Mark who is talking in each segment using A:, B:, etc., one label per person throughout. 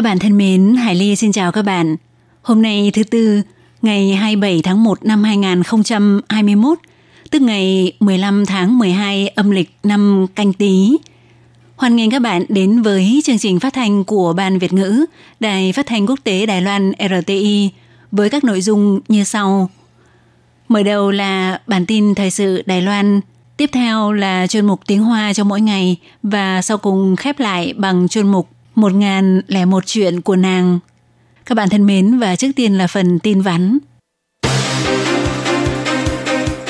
A: Các bạn thân mến, Hải Ly xin chào các bạn. Hôm nay thứ Tư, ngày 27 tháng 1 năm 2021, tức ngày 15 tháng 12 âm lịch năm canh tí. Hoan nghênh các bạn đến với chương trình phát thanh của Ban Việt ngữ, Đài Phát thanh Quốc tế Đài Loan RTI với các nội dung như sau. Mở đầu là bản tin thời sự Đài Loan, tiếp theo là chuyên mục tiếng Hoa cho mỗi ngày và sau cùng khép lại bằng chuyên mục 1001 chuyện của nàng. Các bạn thân mến và trước tiên là phần tin vắn.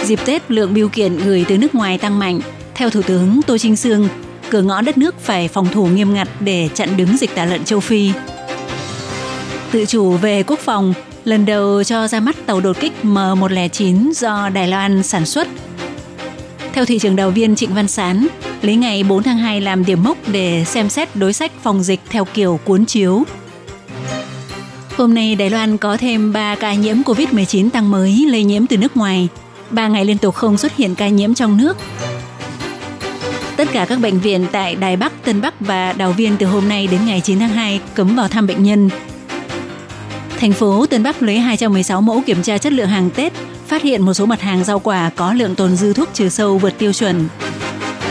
A: Dịp Tết, lượng biêu kiện gửi từ nước ngoài tăng mạnh. Theo Thủ tướng Tô Trinh Sương, cửa ngõ đất nước phải phòng thủ nghiêm ngặt để chặn đứng dịch tả lợn châu Phi. Tự chủ về quốc phòng, lần đầu cho ra mắt tàu đột kích M109 do Đài Loan sản xuất. Theo thị trường đào viên Trịnh Văn Sán, lấy ngày 4 tháng 2 làm điểm mốc để xem xét đối sách phòng dịch theo kiểu cuốn chiếu. Hôm nay Đài Loan có thêm 3 ca nhiễm COVID-19 tăng mới lây nhiễm từ nước ngoài. 3 ngày liên tục không xuất hiện ca nhiễm trong nước. Tất cả các bệnh viện tại Đài Bắc, Tân Bắc và Đào Viên từ hôm nay đến ngày 9 tháng 2 cấm vào thăm bệnh nhân. Thành phố Tân Bắc lấy 216 mẫu kiểm tra chất lượng hàng Tết, phát hiện một số mặt hàng rau quả có lượng tồn dư thuốc trừ sâu vượt tiêu chuẩn.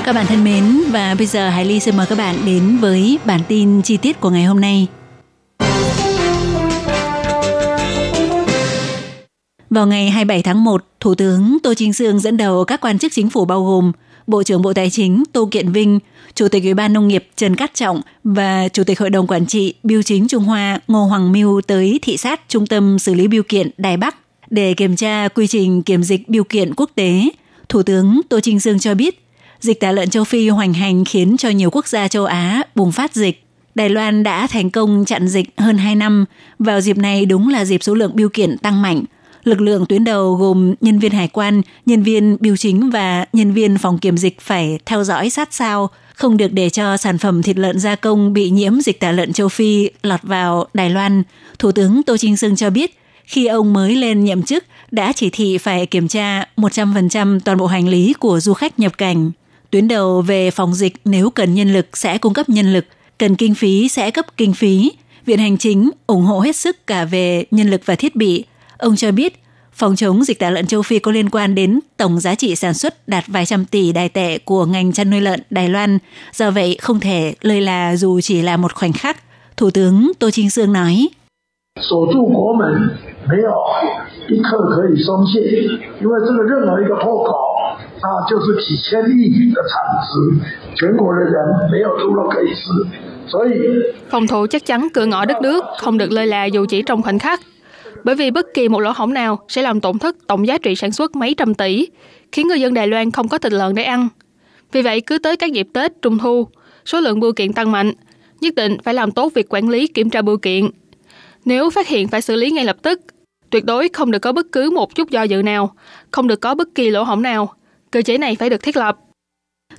A: Các bạn thân mến, và bây giờ Hải Ly xin mời các bạn đến với bản tin chi tiết của ngày hôm nay. Vào ngày 27 tháng 1, Thủ tướng Tô Trinh Sương dẫn đầu các quan chức chính phủ bao gồm Bộ trưởng Bộ Tài chính Tô Kiện Vinh, Chủ tịch Ủy ban Nông nghiệp Trần Cát Trọng và Chủ tịch Hội đồng Quản trị Biêu chính Trung Hoa Ngô Hoàng Mưu tới thị sát Trung tâm xử lý biêu kiện Đài Bắc để kiểm tra quy trình kiểm dịch biêu kiện quốc tế. Thủ tướng Tô Trinh Sương cho biết, dịch tả lợn châu Phi hoành hành khiến cho nhiều quốc gia châu Á bùng phát dịch. Đài Loan đã thành công chặn dịch hơn 2 năm. Vào dịp này đúng là dịp số lượng biêu kiện tăng mạnh – Lực lượng tuyến đầu gồm nhân viên hải quan, nhân viên biêu chính và nhân viên phòng kiểm dịch phải theo dõi sát sao, không được để cho sản phẩm thịt lợn gia công bị nhiễm dịch tả lợn châu Phi lọt vào Đài Loan. Thủ tướng Tô Trinh Sương cho biết, khi ông mới lên nhậm chức, đã chỉ thị phải kiểm tra 100% toàn bộ hành lý của du khách nhập cảnh. Tuyến đầu về phòng dịch nếu cần nhân lực sẽ cung cấp nhân lực, cần kinh phí sẽ cấp kinh phí. Viện Hành Chính ủng hộ hết sức cả về nhân lực và thiết bị, Ông cho biết, phòng chống dịch tả lợn châu Phi có liên quan đến tổng giá trị sản xuất đạt vài trăm tỷ đài tệ của ngành chăn nuôi lợn Đài Loan. Do vậy, không thể lơi là dù chỉ là một khoảnh khắc. Thủ tướng Tô Trinh Sương nói.
B: 锁住国门没有一刻可以松懈，因为这个任何一个破口啊，就是几千亿的产值，全国的人没有猪肉可以吃，所以
C: phòng thủ chắc chắn cửa ngõ đất nước không được lơi là dù chỉ trong khoảnh khắc bởi vì bất kỳ một lỗ hổng nào sẽ làm tổn thất tổng giá trị sản xuất mấy trăm tỷ, khiến người dân Đài Loan không có thịt lợn để ăn. Vì vậy, cứ tới các dịp Tết, Trung thu, số lượng bưu kiện tăng mạnh, nhất định phải làm tốt việc quản lý kiểm tra bưu kiện. Nếu phát hiện phải xử lý ngay lập tức, tuyệt đối không được có bất cứ một chút do dự nào, không được có bất kỳ lỗ hổng nào. Cơ chế này phải được thiết lập.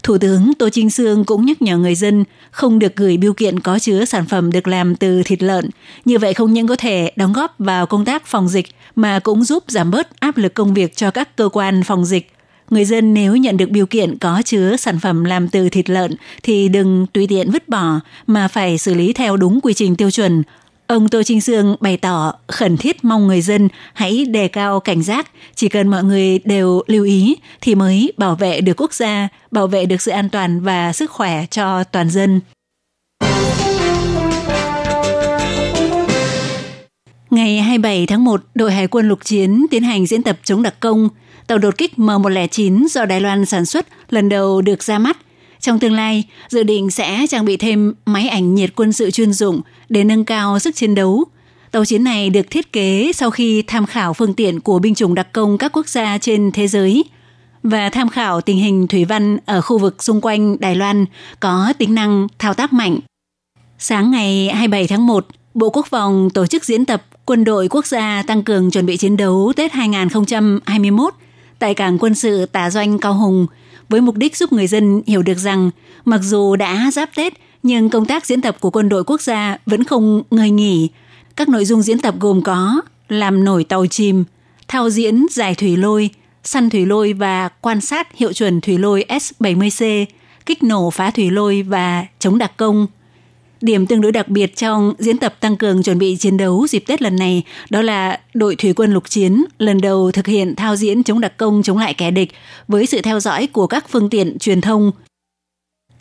A: Thủ tướng Tô Trinh Sương cũng nhắc nhở người dân không được gửi biêu kiện có chứa sản phẩm được làm từ thịt lợn. Như vậy không những có thể đóng góp vào công tác phòng dịch mà cũng giúp giảm bớt áp lực công việc cho các cơ quan phòng dịch. Người dân nếu nhận được biêu kiện có chứa sản phẩm làm từ thịt lợn thì đừng tùy tiện vứt bỏ mà phải xử lý theo đúng quy trình tiêu chuẩn, Ông Tô Trinh Sương bày tỏ khẩn thiết mong người dân hãy đề cao cảnh giác, chỉ cần mọi người đều lưu ý thì mới bảo vệ được quốc gia, bảo vệ được sự an toàn và sức khỏe cho toàn dân. Ngày 27 tháng 1, đội Hải quân lục chiến tiến hành diễn tập chống đặc công. Tàu đột kích M109 do Đài Loan sản xuất lần đầu được ra mắt – trong tương lai, dự định sẽ trang bị thêm máy ảnh nhiệt quân sự chuyên dụng để nâng cao sức chiến đấu. Tàu chiến này được thiết kế sau khi tham khảo phương tiện của binh chủng đặc công các quốc gia trên thế giới và tham khảo tình hình thủy văn ở khu vực xung quanh Đài Loan có tính năng thao tác mạnh. Sáng ngày 27 tháng 1, Bộ Quốc phòng tổ chức diễn tập Quân đội quốc gia tăng cường chuẩn bị chiến đấu Tết 2021 tại cảng quân sự Tả Doanh Cao Hùng với mục đích giúp người dân hiểu được rằng mặc dù đã giáp Tết nhưng công tác diễn tập của quân đội quốc gia vẫn không ngơi nghỉ. Các nội dung diễn tập gồm có làm nổi tàu chìm, thao diễn giải thủy lôi, săn thủy lôi và quan sát hiệu chuẩn thủy lôi S-70C, kích nổ phá thủy lôi và chống đặc công. Điểm tương đối đặc biệt trong diễn tập tăng cường chuẩn bị chiến đấu dịp Tết lần này đó là đội thủy quân lục chiến lần đầu thực hiện thao diễn chống đặc công chống lại kẻ địch với sự theo dõi của các phương tiện truyền thông.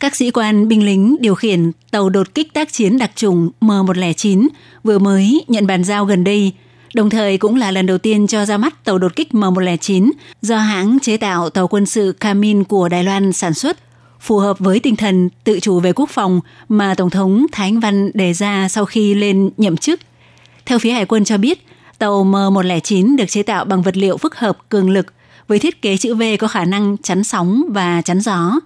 A: Các sĩ quan binh lính điều khiển tàu đột kích tác chiến đặc trùng M109 vừa mới nhận bàn giao gần đây – đồng thời cũng là lần đầu tiên cho ra mắt tàu đột kích M109 do hãng chế tạo tàu quân sự Kamin của Đài Loan sản xuất, phù hợp với tinh thần tự chủ về quốc phòng mà Tổng thống Thái Anh Văn đề ra sau khi lên nhậm chức. Theo phía Hải quân cho biết, tàu M109 được chế tạo bằng vật liệu phức hợp cường lực với thiết kế chữ V có khả năng chắn sóng và chắn gió.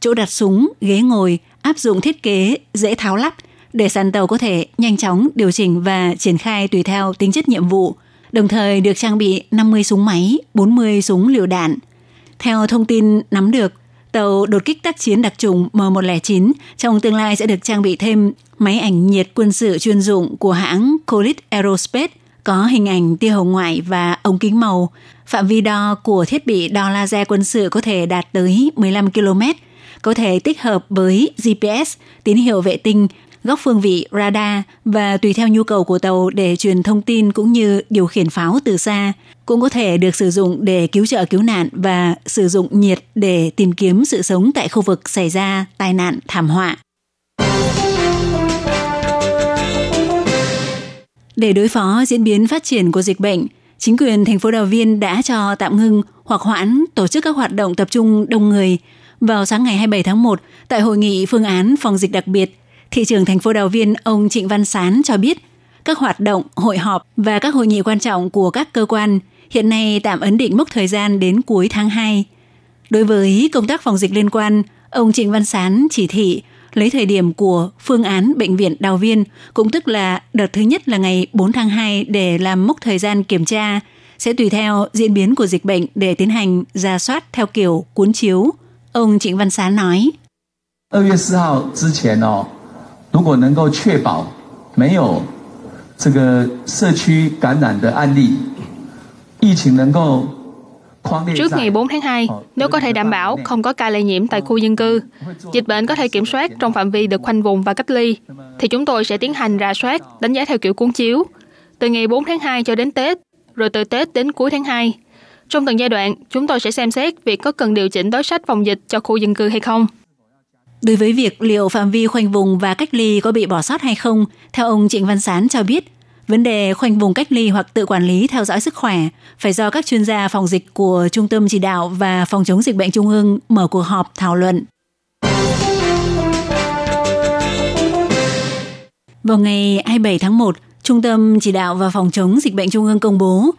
A: Chỗ đặt súng, ghế ngồi áp dụng thiết kế dễ tháo lắp – để sàn tàu có thể nhanh chóng điều chỉnh và triển khai tùy theo tính chất nhiệm vụ, đồng thời được trang bị 50 súng máy, 40 súng liều đạn. Theo thông tin nắm được, tàu đột kích tác chiến đặc trùng M109 trong tương lai sẽ được trang bị thêm máy ảnh nhiệt quân sự chuyên dụng của hãng Colit Aerospace có hình ảnh tia hồng ngoại và ống kính màu. Phạm vi đo của thiết bị đo laser quân sự có thể đạt tới 15 km, có thể tích hợp với GPS, tín hiệu vệ tinh góc phương vị radar và tùy theo nhu cầu của tàu để truyền thông tin cũng như điều khiển pháo từ xa, cũng có thể được sử dụng để cứu trợ cứu nạn và sử dụng nhiệt để tìm kiếm sự sống tại khu vực xảy ra tai nạn thảm họa. Để đối phó diễn biến phát triển của dịch bệnh, chính quyền thành phố Đào Viên đã cho tạm ngưng hoặc hoãn tổ chức các hoạt động tập trung đông người. Vào sáng ngày 27 tháng 1, tại hội nghị phương án phòng dịch đặc biệt, thị trưởng thành phố Đào Viên ông Trịnh Văn Sán cho biết các hoạt động, hội họp và các hội nghị quan trọng của các cơ quan hiện nay tạm ấn định mốc thời gian đến cuối tháng 2. Đối với công tác phòng dịch liên quan, ông Trịnh Văn Sán chỉ thị lấy thời điểm của phương án bệnh viện Đào Viên, cũng tức là đợt thứ nhất là ngày 4 tháng 2 để làm mốc thời gian kiểm tra, sẽ tùy theo diễn biến của dịch bệnh để tiến hành ra soát theo kiểu cuốn chiếu. Ông Trịnh Văn Sán nói.
D: 2月4号之前哦，如果能够确保没有这个社区感染的案例，疫情能够
C: Trước ngày 4 tháng 2, nếu có thể đảm bảo không có ca lây nhiễm tại khu dân cư, dịch bệnh có thể kiểm soát trong phạm vi được khoanh vùng và cách ly, thì chúng tôi sẽ tiến hành rà soát, đánh giá theo kiểu cuốn chiếu, từ ngày 4 tháng 2 cho đến Tết, rồi từ Tết đến cuối tháng 2. trong từng giai đoạn, chúng tôi sẽ xem xét việc có cần điều chỉnh đối sách phòng dịch cho khu dân cư hay không.
A: Đối với việc liệu phạm vi khoanh vùng và cách ly có bị bỏ sót hay không, theo ông Trịnh Văn Sán cho biết, vấn đề khoanh vùng cách ly hoặc tự quản lý theo dõi sức khỏe phải do các chuyên gia phòng dịch của Trung tâm Chỉ đạo và Phòng chống dịch bệnh Trung ương mở cuộc họp thảo luận. Vào ngày 27 tháng 1, Trung tâm Chỉ đạo và Phòng chống dịch bệnh Trung ương công bố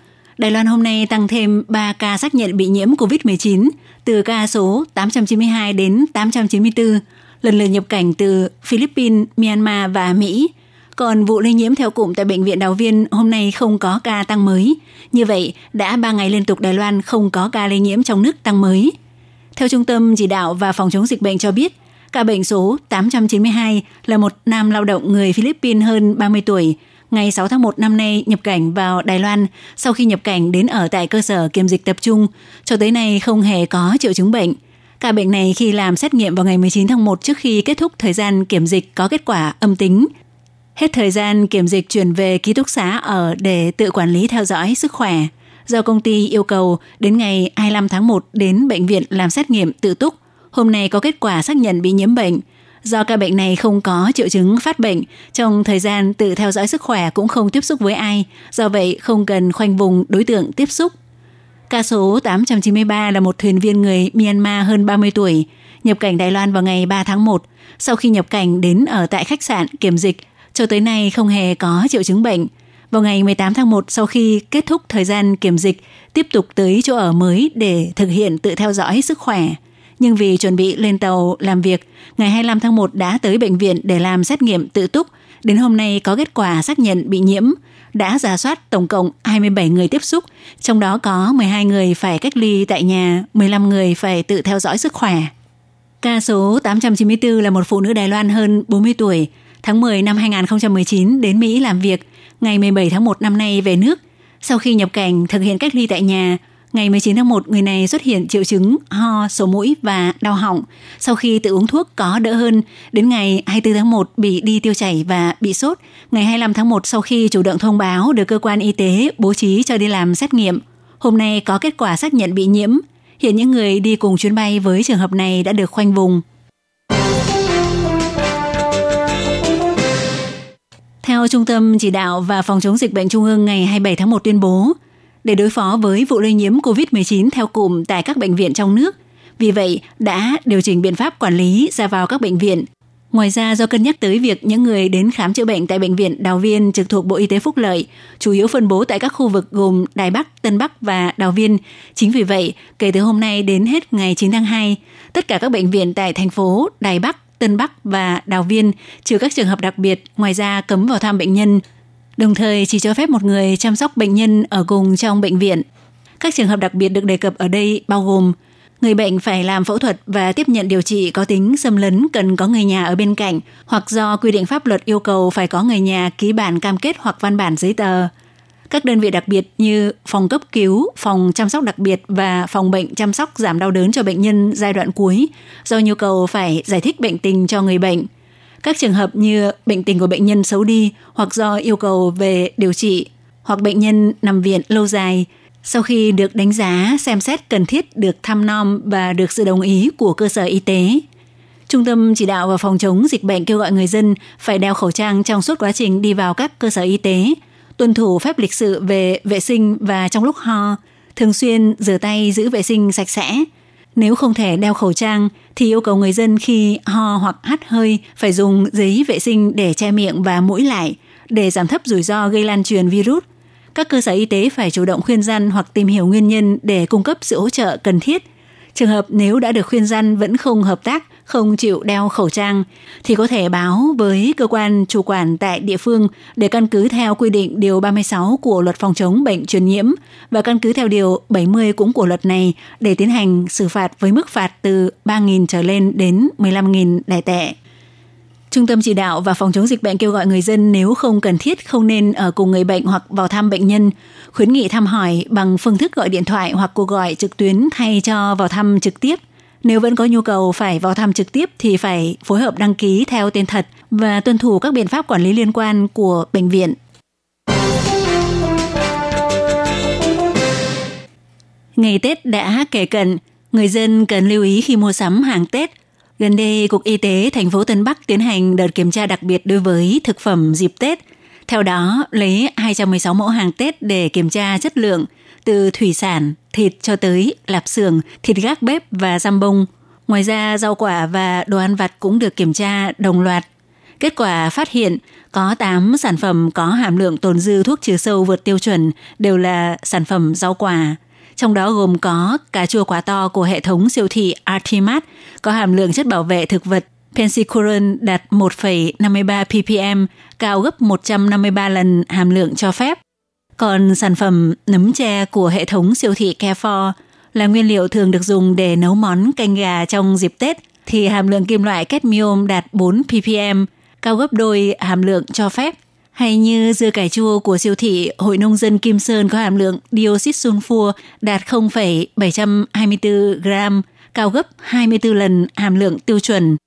A: Đài Loan hôm nay tăng thêm 3 ca xác nhận bị nhiễm COVID-19, từ ca số 892 đến 894, lần lượt nhập cảnh từ Philippines, Myanmar và Mỹ. Còn vụ lây nhiễm theo cụm tại Bệnh viện Đào Viên hôm nay không có ca tăng mới. Như vậy, đã 3 ngày liên tục Đài Loan không có ca lây nhiễm trong nước tăng mới. Theo Trung tâm Chỉ đạo và Phòng chống dịch bệnh cho biết, ca bệnh số 892 là một nam lao động người Philippines hơn 30 tuổi, ngày 6 tháng 1 năm nay nhập cảnh vào Đài Loan sau khi nhập cảnh đến ở tại cơ sở kiểm dịch tập trung, cho tới nay không hề có triệu chứng bệnh. Ca bệnh này khi làm xét nghiệm vào ngày 19 tháng 1 trước khi kết thúc thời gian kiểm dịch có kết quả âm tính. Hết thời gian kiểm dịch chuyển về ký túc xá ở để tự quản lý theo dõi sức khỏe. Do công ty yêu cầu đến ngày 25 tháng 1 đến bệnh viện làm xét nghiệm tự túc. Hôm nay có kết quả xác nhận bị nhiễm bệnh – Do ca bệnh này không có triệu chứng phát bệnh, trong thời gian tự theo dõi sức khỏe cũng không tiếp xúc với ai, do vậy không cần khoanh vùng đối tượng tiếp xúc. Ca số 893 là một thuyền viên người Myanmar hơn 30 tuổi, nhập cảnh Đài Loan vào ngày 3 tháng 1. Sau khi nhập cảnh đến ở tại khách sạn kiểm dịch, cho tới nay không hề có triệu chứng bệnh. Vào ngày 18 tháng 1 sau khi kết thúc thời gian kiểm dịch, tiếp tục tới chỗ ở mới để thực hiện tự theo dõi sức khỏe nhưng vì chuẩn bị lên tàu làm việc, ngày 25 tháng 1 đã tới bệnh viện để làm xét nghiệm tự túc. Đến hôm nay có kết quả xác nhận bị nhiễm, đã giả soát tổng cộng 27 người tiếp xúc, trong đó có 12 người phải cách ly tại nhà, 15 người phải tự theo dõi sức khỏe. Ca số 894 là một phụ nữ Đài Loan hơn 40 tuổi, tháng 10 năm 2019 đến Mỹ làm việc, ngày 17 tháng 1 năm nay về nước. Sau khi nhập cảnh thực hiện cách ly tại nhà, ngày 19 tháng 1 người này xuất hiện triệu chứng ho, sổ mũi và đau họng. Sau khi tự uống thuốc có đỡ hơn, đến ngày 24 tháng 1 bị đi tiêu chảy và bị sốt. Ngày 25 tháng 1 sau khi chủ động thông báo được cơ quan y tế bố trí cho đi làm xét nghiệm. Hôm nay có kết quả xác nhận bị nhiễm. Hiện những người đi cùng chuyến bay với trường hợp này đã được khoanh vùng. Theo Trung tâm Chỉ đạo và Phòng chống dịch bệnh Trung ương ngày 27 tháng 1 tuyên bố, để đối phó với vụ lây nhiễm COVID-19 theo cụm tại các bệnh viện trong nước, vì vậy đã điều chỉnh biện pháp quản lý ra vào các bệnh viện. Ngoài ra do cân nhắc tới việc những người đến khám chữa bệnh tại bệnh viện Đào Viên trực thuộc Bộ Y tế Phúc Lợi chủ yếu phân bố tại các khu vực gồm Đài Bắc, Tân Bắc và Đào Viên. Chính vì vậy, kể từ hôm nay đến hết ngày 9 tháng 2, tất cả các bệnh viện tại thành phố Đài Bắc, Tân Bắc và Đào Viên, trừ các trường hợp đặc biệt, ngoài ra cấm vào thăm bệnh nhân. Đồng thời chỉ cho phép một người chăm sóc bệnh nhân ở cùng trong bệnh viện. Các trường hợp đặc biệt được đề cập ở đây bao gồm người bệnh phải làm phẫu thuật và tiếp nhận điều trị có tính xâm lấn cần có người nhà ở bên cạnh hoặc do quy định pháp luật yêu cầu phải có người nhà ký bản cam kết hoặc văn bản giấy tờ. Các đơn vị đặc biệt như phòng cấp cứu, phòng chăm sóc đặc biệt và phòng bệnh chăm sóc giảm đau đớn cho bệnh nhân giai đoạn cuối do nhu cầu phải giải thích bệnh tình cho người bệnh. Các trường hợp như bệnh tình của bệnh nhân xấu đi hoặc do yêu cầu về điều trị hoặc bệnh nhân nằm viện lâu dài sau khi được đánh giá xem xét cần thiết được thăm nom và được sự đồng ý của cơ sở y tế. Trung tâm chỉ đạo và phòng chống dịch bệnh kêu gọi người dân phải đeo khẩu trang trong suốt quá trình đi vào các cơ sở y tế, tuân thủ phép lịch sự về vệ sinh và trong lúc ho, thường xuyên rửa tay giữ vệ sinh sạch sẽ. Nếu không thể đeo khẩu trang thì yêu cầu người dân khi ho hoặc hắt hơi phải dùng giấy vệ sinh để che miệng và mũi lại để giảm thấp rủi ro gây lan truyền virus. Các cơ sở y tế phải chủ động khuyên răn hoặc tìm hiểu nguyên nhân để cung cấp sự hỗ trợ cần thiết. Trường hợp nếu đã được khuyên răn vẫn không hợp tác không chịu đeo khẩu trang thì có thể báo với cơ quan chủ quản tại địa phương để căn cứ theo quy định điều 36 của luật phòng chống bệnh truyền nhiễm và căn cứ theo điều 70 cũng của luật này để tiến hành xử phạt với mức phạt từ 3.000 trở lên đến 15.000 đại tệ. Trung tâm chỉ đạo và phòng chống dịch bệnh kêu gọi người dân nếu không cần thiết không nên ở cùng người bệnh hoặc vào thăm bệnh nhân, khuyến nghị thăm hỏi bằng phương thức gọi điện thoại hoặc cuộc gọi trực tuyến thay cho vào thăm trực tiếp – nếu vẫn có nhu cầu phải vào thăm trực tiếp thì phải phối hợp đăng ký theo tên thật và tuân thủ các biện pháp quản lý liên quan của bệnh viện. Ngày Tết đã kể cận, người dân cần lưu ý khi mua sắm hàng Tết. Gần đây, Cục Y tế thành phố Tân Bắc tiến hành đợt kiểm tra đặc biệt đối với thực phẩm dịp Tết. Theo đó, lấy 216 mẫu hàng Tết để kiểm tra chất lượng – từ thủy sản, thịt cho tới lạp xưởng, thịt gác bếp và giam bông. Ngoài ra, rau quả và đồ ăn vặt cũng được kiểm tra đồng loạt. Kết quả phát hiện có 8 sản phẩm có hàm lượng tồn dư thuốc trừ sâu vượt tiêu chuẩn đều là sản phẩm rau quả. Trong đó gồm có cà chua quả to của hệ thống siêu thị Artimat có hàm lượng chất bảo vệ thực vật Pensicuron đạt 1,53 ppm, cao gấp 153 lần hàm lượng cho phép. Còn sản phẩm nấm tre của hệ thống siêu thị Carrefour là nguyên liệu thường được dùng để nấu món canh gà trong dịp Tết thì hàm lượng kim loại cadmium đạt 4 ppm, cao gấp đôi hàm lượng cho phép. Hay như dưa cải chua của siêu thị Hội Nông dân Kim Sơn có hàm lượng dioxit sulfur đạt 0,724 gram, cao gấp 24 lần hàm lượng tiêu chuẩn.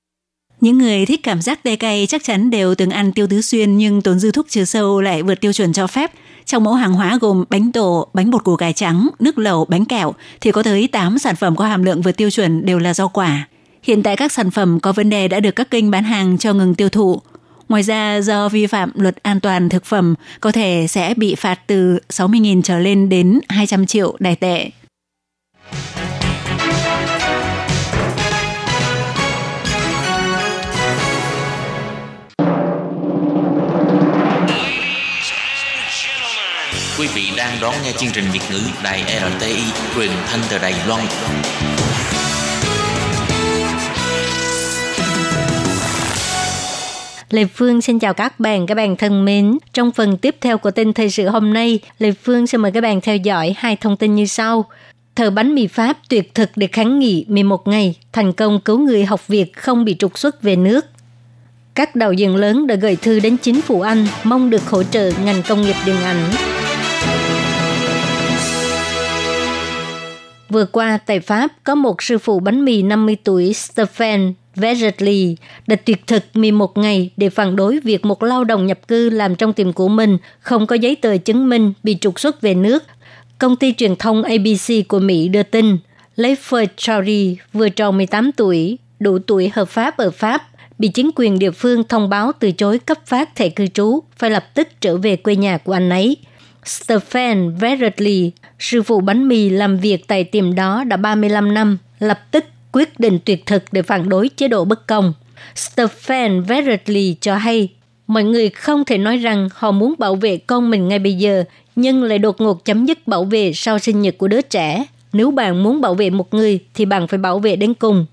A: Những người thích cảm giác tê cay chắc chắn đều từng ăn tiêu tứ xuyên nhưng tồn dư thuốc trừ sâu lại vượt tiêu chuẩn cho phép trong mẫu hàng hóa gồm bánh tổ, bánh bột củ cải trắng, nước lẩu, bánh kẹo thì có tới 8 sản phẩm có hàm lượng vượt tiêu chuẩn đều là rau quả. Hiện tại các sản phẩm có vấn đề đã được các kênh bán hàng cho ngừng tiêu thụ. Ngoài ra, do vi phạm luật an toàn thực phẩm, có thể sẽ bị phạt từ 60.000 trở lên đến 200 triệu đài tệ.
E: Quý vị đang đón nghe chương trình Việt ngữ Đài RTI truyền thanh từ Đài Loan.
F: Lê Phương xin chào các bạn, các bạn thân mến. Trong phần tiếp theo của tin thời sự hôm nay, Lê Phương xin mời các bạn theo dõi hai thông tin như sau. Thợ bánh mì Pháp tuyệt thực để kháng nghị 11 ngày, thành công cứu người học Việt không bị trục xuất về nước. Các đạo diễn lớn đã gửi thư đến chính phủ Anh mong được hỗ trợ ngành công nghiệp điện ảnh. Vừa qua, tại Pháp, có một sư phụ bánh mì 50 tuổi Stephen Vegetly đã tuyệt thực 11 ngày để phản đối việc một lao động nhập cư làm trong tiệm của mình không có giấy tờ chứng minh bị trục xuất về nước. Công ty truyền thông ABC của Mỹ đưa tin, Leifert Chowry vừa tròn 18 tuổi, đủ tuổi hợp pháp ở Pháp, bị chính quyền địa phương thông báo từ chối cấp phát thẻ cư trú, phải lập tức trở về quê nhà của anh ấy. Stefan Verretly sư phụ bánh mì làm việc tại tiệm đó đã 35 năm, lập tức quyết định tuyệt thực để phản đối chế độ bất công. Stephen Veretly cho hay, mọi người không thể nói rằng họ muốn bảo vệ con mình ngay bây giờ, nhưng lại đột ngột chấm dứt bảo vệ sau sinh nhật của đứa trẻ. Nếu bạn muốn bảo vệ một người thì bạn phải bảo vệ đến cùng.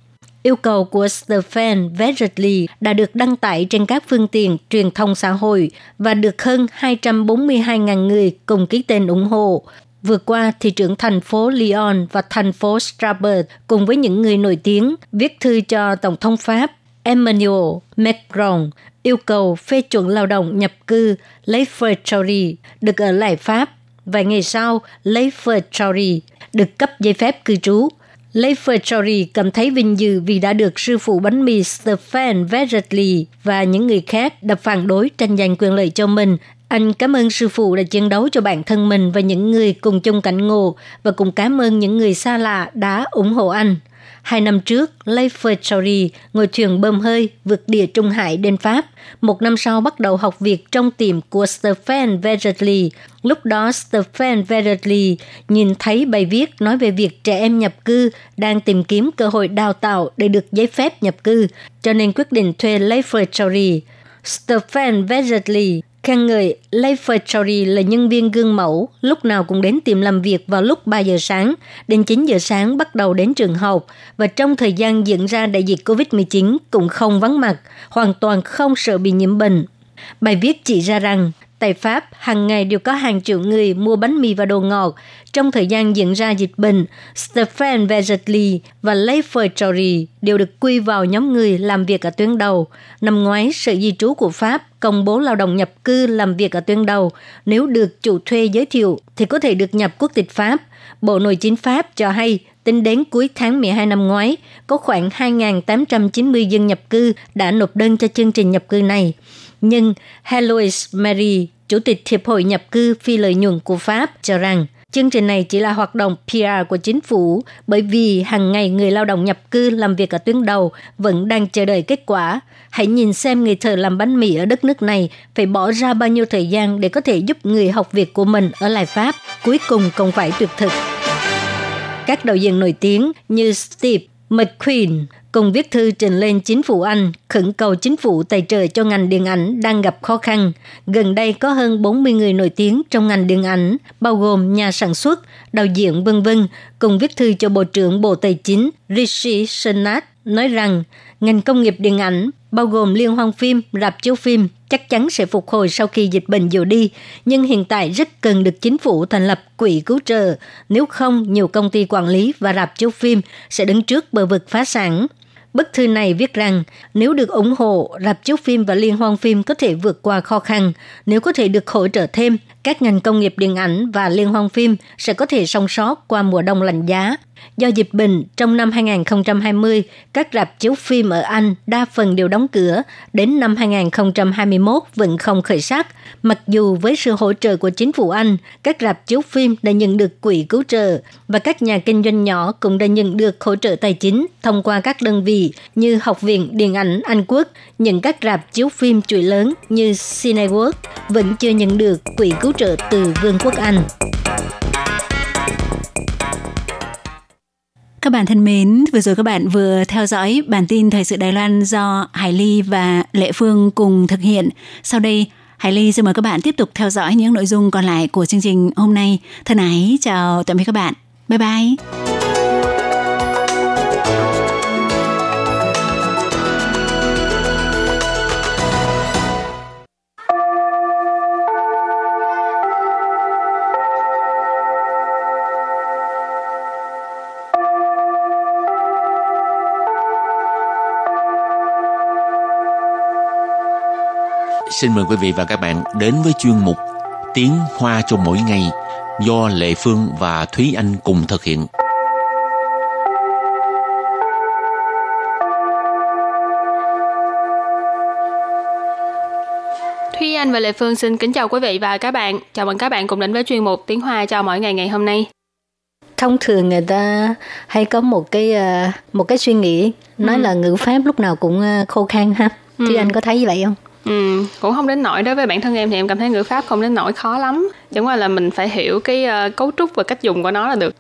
F: Yêu cầu của Stephen Vegetly đã được đăng tải trên các phương tiện truyền thông xã hội và được hơn 242.000 người cùng ký tên ủng hộ. Vừa qua, thị trưởng thành phố Lyon và thành phố Strasbourg cùng với những người nổi tiếng viết thư cho Tổng thống Pháp Emmanuel Macron yêu cầu phê chuẩn lao động nhập cư lấy Fertori được ở lại Pháp. Vài ngày sau, lấy Fertori được cấp giấy phép cư trú. Lấy Fertori cảm thấy vinh dự vì đã được sư phụ bánh mì Stefan Vegetly và những người khác đập phản đối tranh giành quyền lợi cho mình. Anh cảm ơn sư phụ đã chiến đấu cho bản thân mình và những người cùng chung cảnh ngộ và cũng cảm ơn những người xa lạ đã ủng hộ anh. Hai năm trước, Leif Ferrari ngồi thuyền bơm hơi vượt địa Trung Hải đến Pháp. Một năm sau bắt đầu học việc trong tiệm của Stephen Vegetly. Lúc đó Stephen Vegetly nhìn thấy bài viết nói về việc trẻ em nhập cư đang tìm kiếm cơ hội đào tạo để được giấy phép nhập cư, cho nên quyết định thuê Leif Ferrari. Stephen Vegetly khen ngợi Leif Ferrari là nhân viên gương mẫu, lúc nào cũng đến tìm làm việc vào lúc 3 giờ sáng, đến 9 giờ sáng bắt đầu đến trường học và trong thời gian diễn ra đại dịch COVID-19 cũng không vắng mặt, hoàn toàn không sợ bị nhiễm bệnh. Bài viết chỉ ra rằng Tại Pháp, hàng ngày đều có hàng triệu người mua bánh mì và đồ ngọt. Trong thời gian diễn ra dịch bệnh, Stephen Vezetli và Leif Jory đều được quy vào nhóm người làm việc ở tuyến đầu. Năm ngoái, Sở Di trú của Pháp công bố lao động nhập cư làm việc ở tuyến đầu. Nếu được chủ thuê giới thiệu thì có thể được nhập quốc tịch Pháp. Bộ Nội chính Pháp cho hay tính đến cuối tháng 12 năm ngoái, có khoảng 2.890 dân nhập cư đã nộp đơn cho chương trình nhập cư này. Nhưng Heloise Mary, Chủ tịch Hiệp hội Nhập cư phi lợi nhuận của Pháp, cho rằng chương trình này chỉ là hoạt động PR của chính phủ bởi vì hàng ngày người lao động nhập cư làm việc ở tuyến đầu vẫn đang chờ đợi kết quả. Hãy nhìn xem người thợ làm bánh mì ở đất nước này phải bỏ ra bao nhiêu thời gian để có thể giúp người học việc của mình ở lại Pháp, cuối cùng còn phải tuyệt thực. Các đạo diễn nổi tiếng như Steve McQueen cùng viết thư trình lên chính phủ Anh khẩn cầu chính phủ tài trợ cho ngành điện ảnh đang gặp khó khăn. Gần đây có hơn 40 người nổi tiếng trong ngành điện ảnh, bao gồm nhà sản xuất, đạo diễn vân vân, cùng viết thư cho Bộ trưởng Bộ Tài chính Rishi Sunak nói rằng ngành công nghiệp điện ảnh bao gồm liên hoan phim, rạp chiếu phim chắc chắn sẽ phục hồi sau khi dịch bệnh dịu đi, nhưng hiện tại rất cần được chính phủ thành lập quỹ cứu trợ, nếu không nhiều công ty quản lý và rạp chiếu phim sẽ đứng trước bờ vực phá sản. Bức thư này viết rằng nếu được ủng hộ, rạp chiếu phim và liên hoan phim có thể vượt qua khó khăn. Nếu có thể được hỗ trợ thêm, các ngành công nghiệp điện ảnh và liên hoan phim sẽ có thể song sót qua mùa đông lạnh giá. Do dịch bệnh, trong năm 2020, các rạp chiếu phim ở Anh đa phần đều đóng cửa, đến năm 2021 vẫn không khởi sắc. Mặc dù với sự hỗ trợ của chính phủ Anh, các rạp chiếu phim đã nhận được quỹ cứu trợ và các nhà kinh doanh nhỏ cũng đã nhận được hỗ trợ tài chính thông qua các đơn vị như Học viện Điện ảnh Anh Quốc, những các rạp chiếu phim chuỗi lớn như Cineworld vẫn chưa nhận được quỹ cứu trợ từ Vương quốc Anh.
A: Các bạn thân mến, vừa rồi các bạn vừa theo dõi bản tin Thời sự Đài Loan do Hải Ly và Lệ Phương cùng thực hiện. Sau đây, Hải Ly xin mời các bạn tiếp tục theo dõi những nội dung còn lại của chương trình hôm nay. Thân ái, chào tạm biệt các bạn. Bye bye!
E: Xin mời quý vị và các bạn đến với chuyên mục Tiếng Hoa cho mỗi ngày do Lệ Phương và Thúy Anh cùng thực hiện.
C: Thúy Anh và Lệ Phương xin kính chào quý vị và các bạn. Chào mừng các bạn cùng đến với chuyên mục Tiếng Hoa cho mỗi ngày ngày hôm nay.
F: Thông thường người ta hay có một cái ờ, một cái suy nghĩ nói ừ. là ngữ pháp lúc nào cũng ờ, khô khan ha. Ừ. Thúy Anh có thấy vậy không?
C: Ừ, cũng không đến nỗi đối với bản thân em thì em cảm thấy ngữ pháp không đến nỗi khó lắm. Chẳng qua là mình phải hiểu cái uh, cấu trúc và cách dùng của nó là được.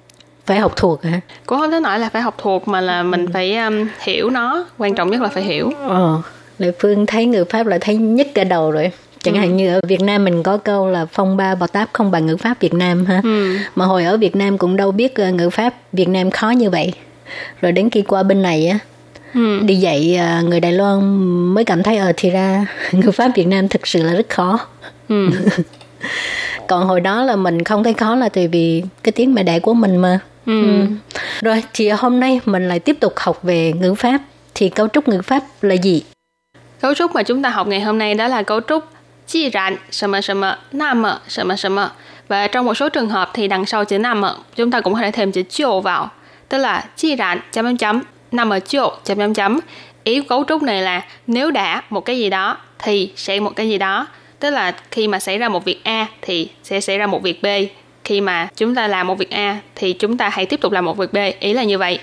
F: Phải học thuộc hả?
C: Cũng không đến nỗi là phải học thuộc mà là mình phải um, hiểu nó. Quan trọng nhất là phải hiểu.
F: Ờ lệ phương thấy ngữ pháp là thấy nhất cả đầu rồi. Chẳng ừ. hạn như ở Việt Nam mình có câu là phong ba bò táp không bằng ngữ pháp Việt Nam ha. Ừ. mà hồi ở Việt Nam cũng đâu biết uh, ngữ pháp Việt Nam khó như vậy. Rồi đến khi qua bên này á ừ. đi dạy à, người Đài Loan mới cảm thấy ở thì ra người Pháp Việt Nam thực sự là rất khó ừ. còn hồi đó là mình không thấy khó là tại vì cái tiếng mẹ đẻ của mình mà ừ. Ừ. rồi thì hôm nay mình lại tiếp tục học về ngữ pháp thì cấu trúc ngữ pháp là gì
C: cấu trúc mà chúng ta học ngày hôm nay đó là cấu trúc chi rạn sầm sầm nam sầm sầm và trong một số trường hợp thì đằng sau chữ nam chúng ta cũng có thể thêm chữ chiều vào tức là chi rạn chấm chấm nằm ở chỗ chấm chấm chấm. Ý cấu trúc này là nếu đã một cái gì đó thì sẽ một cái gì đó. Tức là khi mà xảy ra một việc a thì sẽ xảy ra một việc b. Khi mà chúng ta làm một việc a thì chúng ta hãy tiếp tục làm một việc b. Ý là như vậy.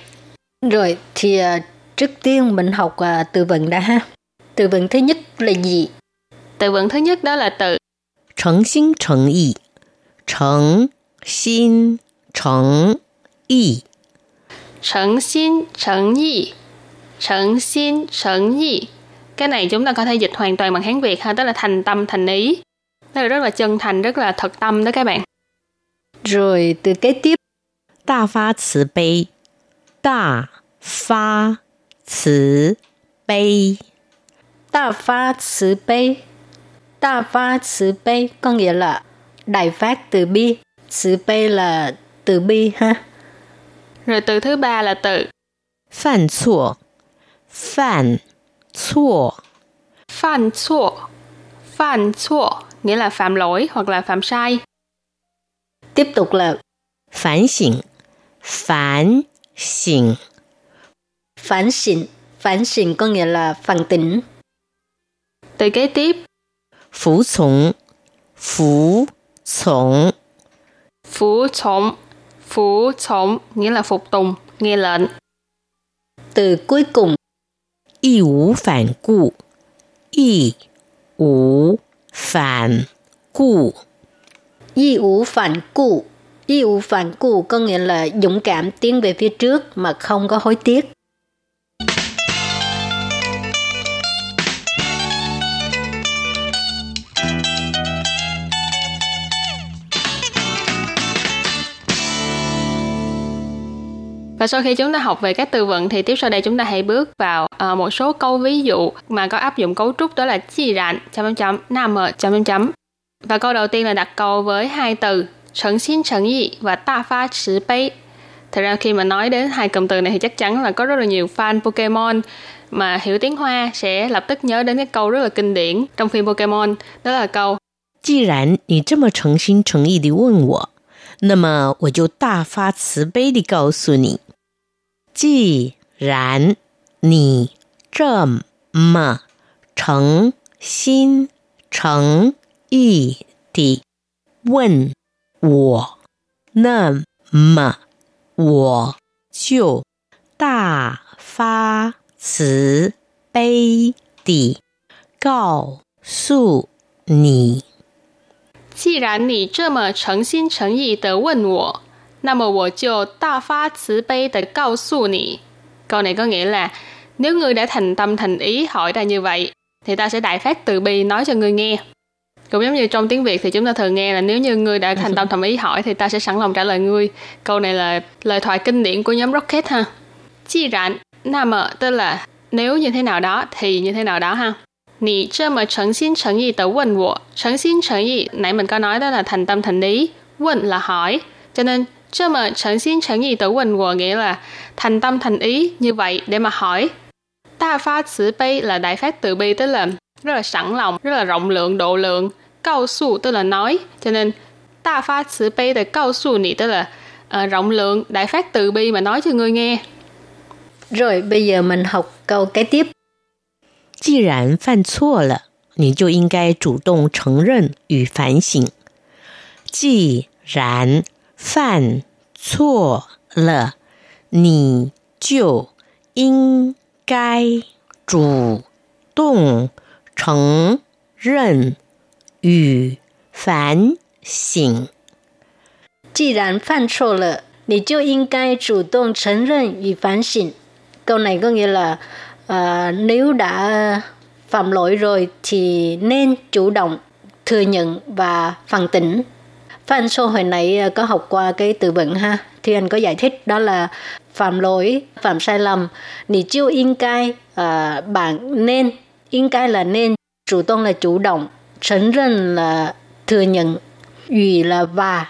F: Rồi thì à, trước tiên mình học à, từ vựng đã ha. Từ vựng thứ nhất là gì?
C: Từ vựng thứ nhất đó là từ
G: thành xin thành ý thành xin thành ý
C: 诚心诚意，诚心诚意. Cái này chúng ta có thể dịch hoàn toàn bằng Hán Việt ha, tức là thành tâm thành ý. Tức là rất là chân thành, rất là thật tâm đó các bạn.
F: Rồi từ kế tiếp.
G: Đa phá 慈悲，大发慈悲，
F: 大发慈悲。Đa pha慈悲 có nghĩa là đại phát từ bi.慈悲 là từ bi ha.
C: Rồi từ thứ ba là từ
G: Phạm chua Phạm chua
C: Phạm chua Phạm chua nghĩa là phạm lỗi hoặc là phạm sai.
F: Tiếp tục là
G: phản xỉn. Phản xỉn.
F: Phản xỉn. Phản xỉn có nghĩa là phản tỉnh.
C: Từ kế tiếp.
G: Phú sủng Phú sủng
C: Phú sủng Phú chống nghĩa là phục tùng, nghe lệnh.
F: Từ cuối cùng.
G: Y vũ phản cụ. Y vũ phản cụ.
F: Y vũ phản cụ. Y vũ phản cụ có nghĩa là dũng cảm tiến về phía trước mà không có hối tiếc.
C: Và sau khi chúng ta học về các từ vựng thì tiếp sau đây chúng ta hãy bước vào uh, một số câu ví dụ mà có áp dụng cấu trúc đó là chi rạn chấm chấm chấm nam mờ chấm chấm chấm. Và câu đầu tiên là đặt câu với hai từ诚心诚意và ta pha慈悲. Thật ra khi mà nói đến hai cụm từ này thì chắc chắn là có rất là nhiều fan Pokemon mà hiểu tiếng Hoa sẽ lập tức nhớ đến cái câu rất là kinh điển trong phim Pokemon đó là câu
G: 既然你这么诚心诚意地问我，那么我就大发慈悲地告诉你， 既然你这么诚心诚意地问我，那么我就大发慈悲地告诉你。
C: 既然你这么诚心诚意的问我，那么我就大发慈悲的告诉你. Câu này có nghĩa là nếu ngươi đã thành tâm thành ý hỏi ta như vậy, thì ta sẽ đại phát từ bi nói cho ngươi nghe. Cũng giống như trong tiếng Việt thì chúng ta thường nghe là nếu như ngươi đã thành tâm thành ý hỏi thì ta sẽ sẵn lòng trả lời ngươi. Câu này là lời thoại kinh điển của nhóm Rocket ha. Chi rạn, nam tức là nếu như thế nào đó thì như thế nào đó ha. 你这么诚心诚意的问我，诚心诚意 nãy mình có nói đó là thành tâm thành ý, 问 là hỏi, cho nên 这么诚心诚意的问我 nghĩa là thành tâm thành ý như vậy để mà hỏi. Ta pha慈悲là đại phát từ bi tức là rất là sẵn lòng, rất là rộng lượng, độ lượng. Cao su tức là nói, cho nên ta phát慈悲de cao su nị tức là uh, rộng lượng, đại phát từ bi mà nói cho ngươi nghe.
F: Rồi bây giờ mình học câu kế tiếp.
G: 既然犯错了，你就应该主动承认与反省。既然 犯错了，你就应该主动承认与反省。
F: 既然犯错了，你就应该主动承认与反省。Câu này có nghĩa là uh, nếu đã phạm lỗi rồi thì nên chủ động thừa nhận và phản tỉnh. Phát Anh Sô hồi nãy ờ, có học qua cái từ vựng ha, thì anh có giải thích đó là phạm lỗi, phạm sai lầm. Nì chiêu in cai, à, bạn nên, in cai là nên, chủ động là chủ động, trấn rân là thừa nhận, ủy là và,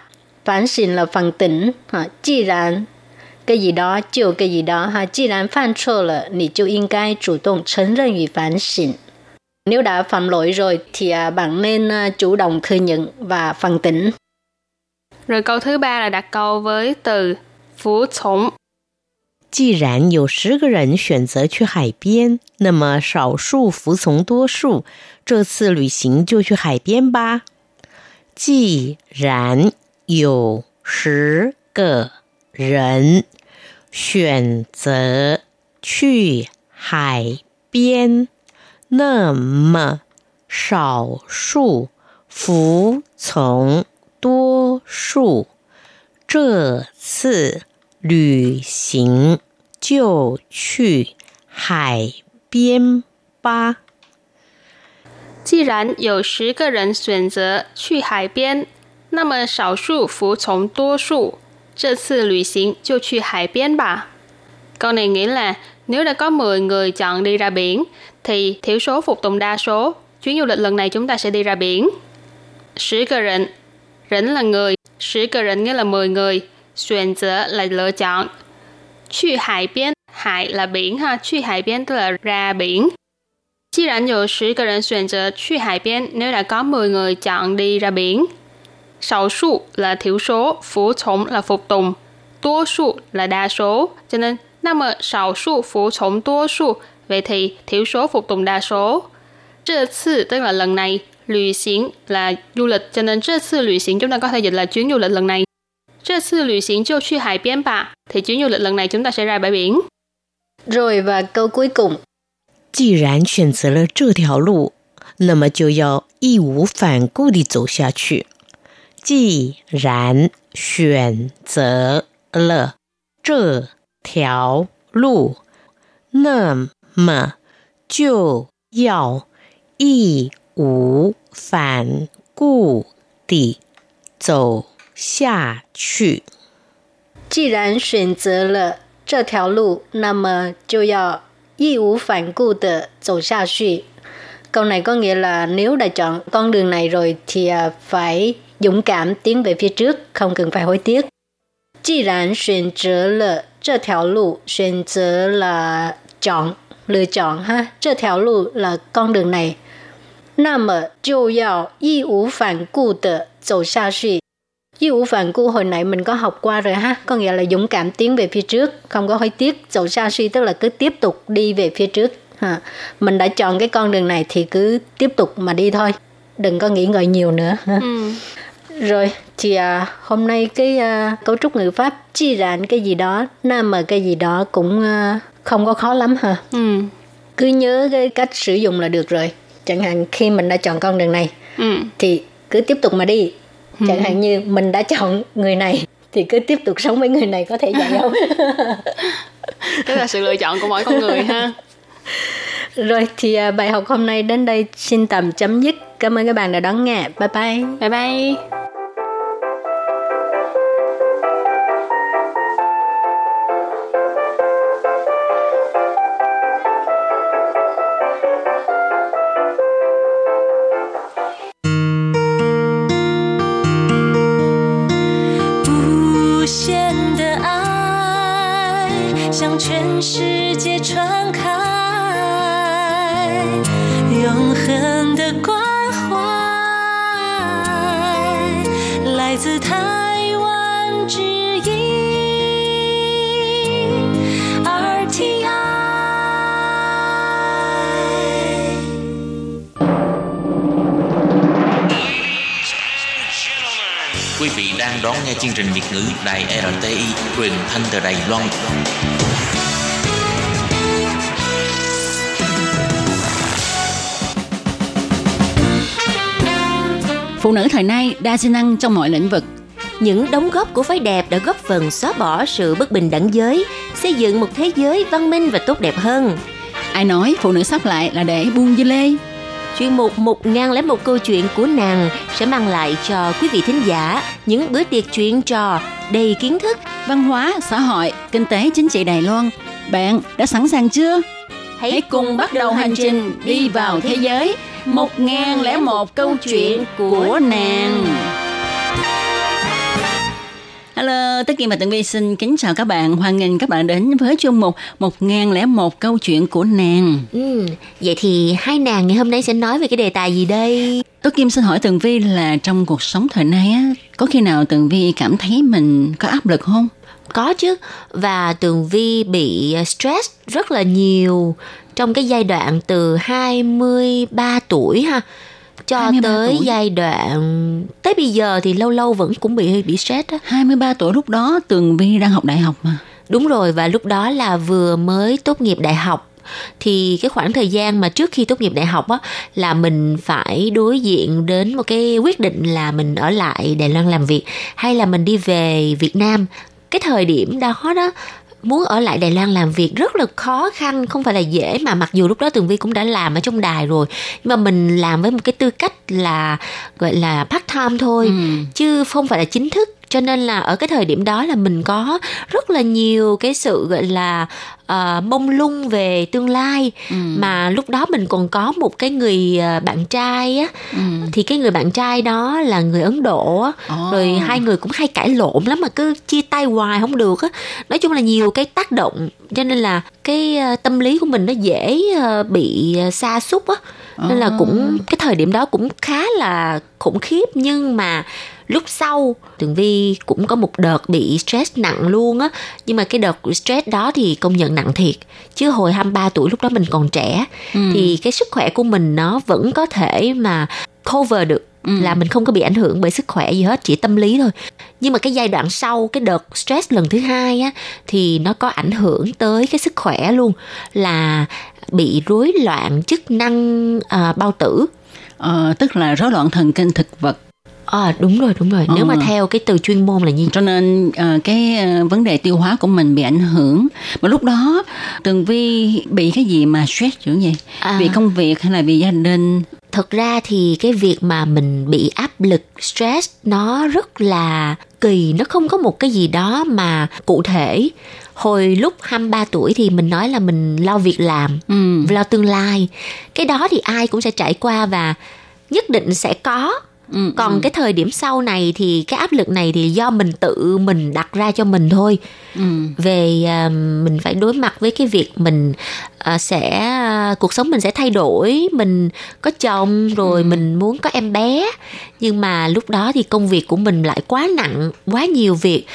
F: phản xịn là phản tỉnh, à, chi rán, cái gì đó, chiều cái gì đó. Ha, chi rán phạm sô là nì chiêu in cai chủ động trấn rân ủy phản xịn. Nếu đã phạm lỗi rồi thì à, bạn nên à, chủ động thừa nhận và phản tỉnh.
C: Rồi câu thứ ba là đặt câu với từ phục从.
G: 既然有十个人选择去海边，那么少数服从多数，这次旅行就去海边吧。既然有十个人选择去海边，那么少数服从 多数，这次旅行就去海边吧。
C: 既然有十个人选择去海边，那么少数服从多数，这次旅行就去海边吧。Câu này nghĩa là nếu đã có 10 người chọn đi ra biển, thì thiểu số phục tùng đa số. Chuyến du lịch lần này chúng ta sẽ đi ra biển. Sử cờ rịnh, rịnh là người, sử cờ rịnh nghĩa là 10 người, xuyên giữa là lựa chọn.去海边, hải là biển ha, 去海边 tức là ra biển. Chi rảnh có 10 个人选择去海边, nếu đã có 10 người chọn đi ra biển. Sầu su là thiểu số, phục从 là phục tùng, 多数 là đa số, cho nên 那么少数服从多数 vậy thì thiểu số phục tùng đa số. 这次 tức là lần này, lữ hành là du lịch, cho nên 这次旅行 chúng ta có thể dịch là chuyến du lịch lần này. 这次旅行就去海边吧, thì chuyến du lịch lần này chúng ta sẽ ra bãi biển.
F: Rồi và câu cuối cùng.
G: 既然选择了这条路，那么就要义无反顾地走下去。既然选择了这条路，那么就要义无 反顾地走下去。
F: 既然选择了这条路，那么就要义无反顾的走下去。Câu này có nghĩa là nếu đã chọn con đường này rồi thì phải dũng cảm tiến về phía trước, không cần phải hối tiếc. 既然选择了这条路，选择了 chọn lựa chọn ha, 这条路 là con đường này. 那么就要义无反顾的走下去。义无phản cu hồi nãy mình có học qua rồi ha, có nghĩa là dũng cảm tiến về phía trước, không có hối tiếc, dầu xa suy tức là cứ tiếp tục đi về phía trước. Ha. Mình đã chọn cái con đường này thì cứ tiếp tục mà đi thôi, đừng có nghĩ ngợi nhiều nữa. Ha. Ừ. Rồi, thì à, hôm nay cái à, cấu trúc ngữ pháp chi rạn cái gì đó, nam mà cái gì đó cũng à, không có khó lắm hả? Ừ. Cứ nhớ cái cách sử dụng là được rồi. Chẳng hạn khi mình đã chọn con đường này, ừ. thì cứ tiếp tục mà đi. Chẳng hạn như mình đã chọn người này thì cứ tiếp tục sống với người này có thể vậy không
C: đó là sự lựa chọn của mỗi con người ha.
F: Rồi thì à, bài học hôm nay đến đây xin tạm chấm dứt. Cảm ơn các bạn đã đón nghe. Bye bye.
C: Bye bye
H: 世界传开，永恒的关怀来自台湾之音 RTI。
E: quý vị đang đón nghe chương trình Việt ngữ đài RTI truyền thanh từ đài Loan.
I: Phụ nữ thời nay đa sinh năng trong mọi lĩnh vực.
J: Những đóng góp của phái đẹp đã góp phần xóa bỏ sự bất bình đẳng giới, xây dựng một thế giới văn minh và tốt đẹp hơn.
I: Ai nói phụ nữ sắp lại là để buông dưa lê?
J: Chuyên mục một ngàn lẻ một câu chuyện của nàng sẽ mang lại cho quý vị thính giả những bữa tiệc chuyện trò đầy kiến thức,
I: Văn hóa, xã hội, kinh tế, chính trị Đài Loan. Bạn đã sẵn sàng chưa? Hãy cùng bắt đầu hành trình đi vào thế giới một ngàn lẻ một câu chuyện của nàng. Hello, Tất Kim và Tường Vi xin kính chào các bạn. Hoan nghênh các bạn đến với chương mục một ngàn lẻ một câu chuyện của nàng.
J: Ừ, vậy thì hai nàng ngày hôm nay sẽ nói về cái đề tài gì đây?
I: Tất Kim xin hỏi Tường Vi là trong cuộc sống thời nay á, có khi nào Tường Vi cảm thấy mình có áp lực không?
J: Có chứ, và Tường Vi bị stress rất là nhiều trong cái giai đoạn từ 23 tuổi ha cho
I: 23
J: tới
I: tuổi.
J: giai đoạn tới bây giờ thì lâu lâu vẫn cũng bị bị stress á.
I: 23 tuổi lúc đó Tường Vi đang học đại học mà.
J: Đúng rồi và lúc đó là vừa mới tốt nghiệp đại học thì cái khoảng thời gian mà trước khi tốt nghiệp đại học á là mình phải đối diện đến một cái quyết định là mình ở lại Đài Loan làm việc hay là mình đi về Việt Nam. Cái thời điểm đó đó muốn ở lại Đài Loan làm việc rất là khó khăn không phải là dễ mà mặc dù lúc đó Tường Vi cũng đã làm ở trong đài rồi nhưng mà mình làm với một cái tư cách là gọi là part time thôi
I: Ừ.
J: chứ không phải là chính thức cho nên là ở cái thời điểm đó là mình có rất là nhiều cái sự gọi là uh, mông lung về tương lai
I: Ừ.
J: mà lúc đó mình còn có một cái người ờ, bạn trai á
I: Ừ.
J: thì cái người bạn trai đó là người Ấn Độ á
I: Ồ.
J: rồi hai người cũng hay cãi lộn lắm mà cứ chia tay hoài không được á nói chung là nhiều cái tác động cho nên là cái ờ, tâm lý của mình nó dễ bị sa sút á nên là cũng cái thời điểm đó cũng khá là khủng khiếp nhưng mà lúc sau tường vi cũng có một đợt bị stress nặng luôn á. Nhưng mà cái đợt stress đó thì công nhận nặng thiệt. Chứ hồi 23 tuổi lúc đó mình còn trẻ. Thì cái sức khỏe của mình nó vẫn có thể mà cover được. Là mình không có bị ảnh hưởng bởi sức khỏe gì hết chỉ tâm lý thôi. Nhưng mà cái giai đoạn sau cái đợt stress lần thứ hai á thì nó có ảnh hưởng tới cái sức khỏe luôn. Là bị rối loạn chức năng à, bao tử.
I: Ờ, tức là rối loạn thần kinh thực vật.
J: À, đúng rồi đúng rồi nếu mà
I: Ờ.
J: theo cái từ chuyên môn là như
I: Cho nên ờ, cái ờ, vấn đề tiêu hóa của mình bị ảnh hưởng. Mà lúc đó Tường Vi bị cái gì mà stress dữ vậy?
J: À.
I: Vì công việc hay là vì gia đình?
J: thật ra thì cái việc mà mình bị áp lực stress nó rất là kỳ nó không có một cái gì đó mà cụ thể hồi lúc 23 tuổi thì mình nói là mình lo việc làm
I: Ừ.
J: lo tương lai cái đó thì ai cũng sẽ trải qua và nhất định sẽ có
I: Ừ,
J: còn cái thời điểm sau này thì cái áp lực này thì do mình tự mình đặt ra cho mình thôi.
I: Ừ.
J: về à, mình phải đối mặt với cái việc mình à, sẽ à, cuộc sống mình sẽ thay đổi mình có chồng rồi mình muốn có em bé. Nhưng mà lúc đó thì công việc của mình lại quá nặng quá nhiều việc.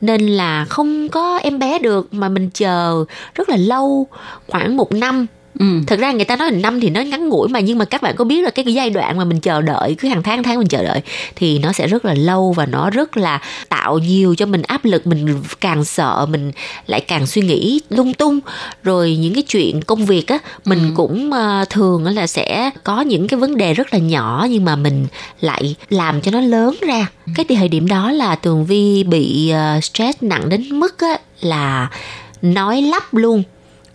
J: Nên là không có em bé được mà mình chờ rất là lâu khoảng một năm
I: Ừ.
J: thật ra người ta nói năm thì nó ngắn ngủi mà nhưng mà các bạn có biết là cái, cái giai đoạn mà mình chờ đợi cứ hàng tháng tháng mình chờ đợi thì nó sẽ rất là lâu và nó rất là tạo nhiều cho mình áp lực mình càng sợ mình lại càng suy nghĩ lung tung. Rồi những cái chuyện công việc á mình cũng ờ, thường là sẽ có những cái vấn đề rất là nhỏ nhưng mà mình lại làm cho nó lớn ra. Cái thời điểm đó là tường vi bị ờ, stress nặng đến mức á là nói lắp luôn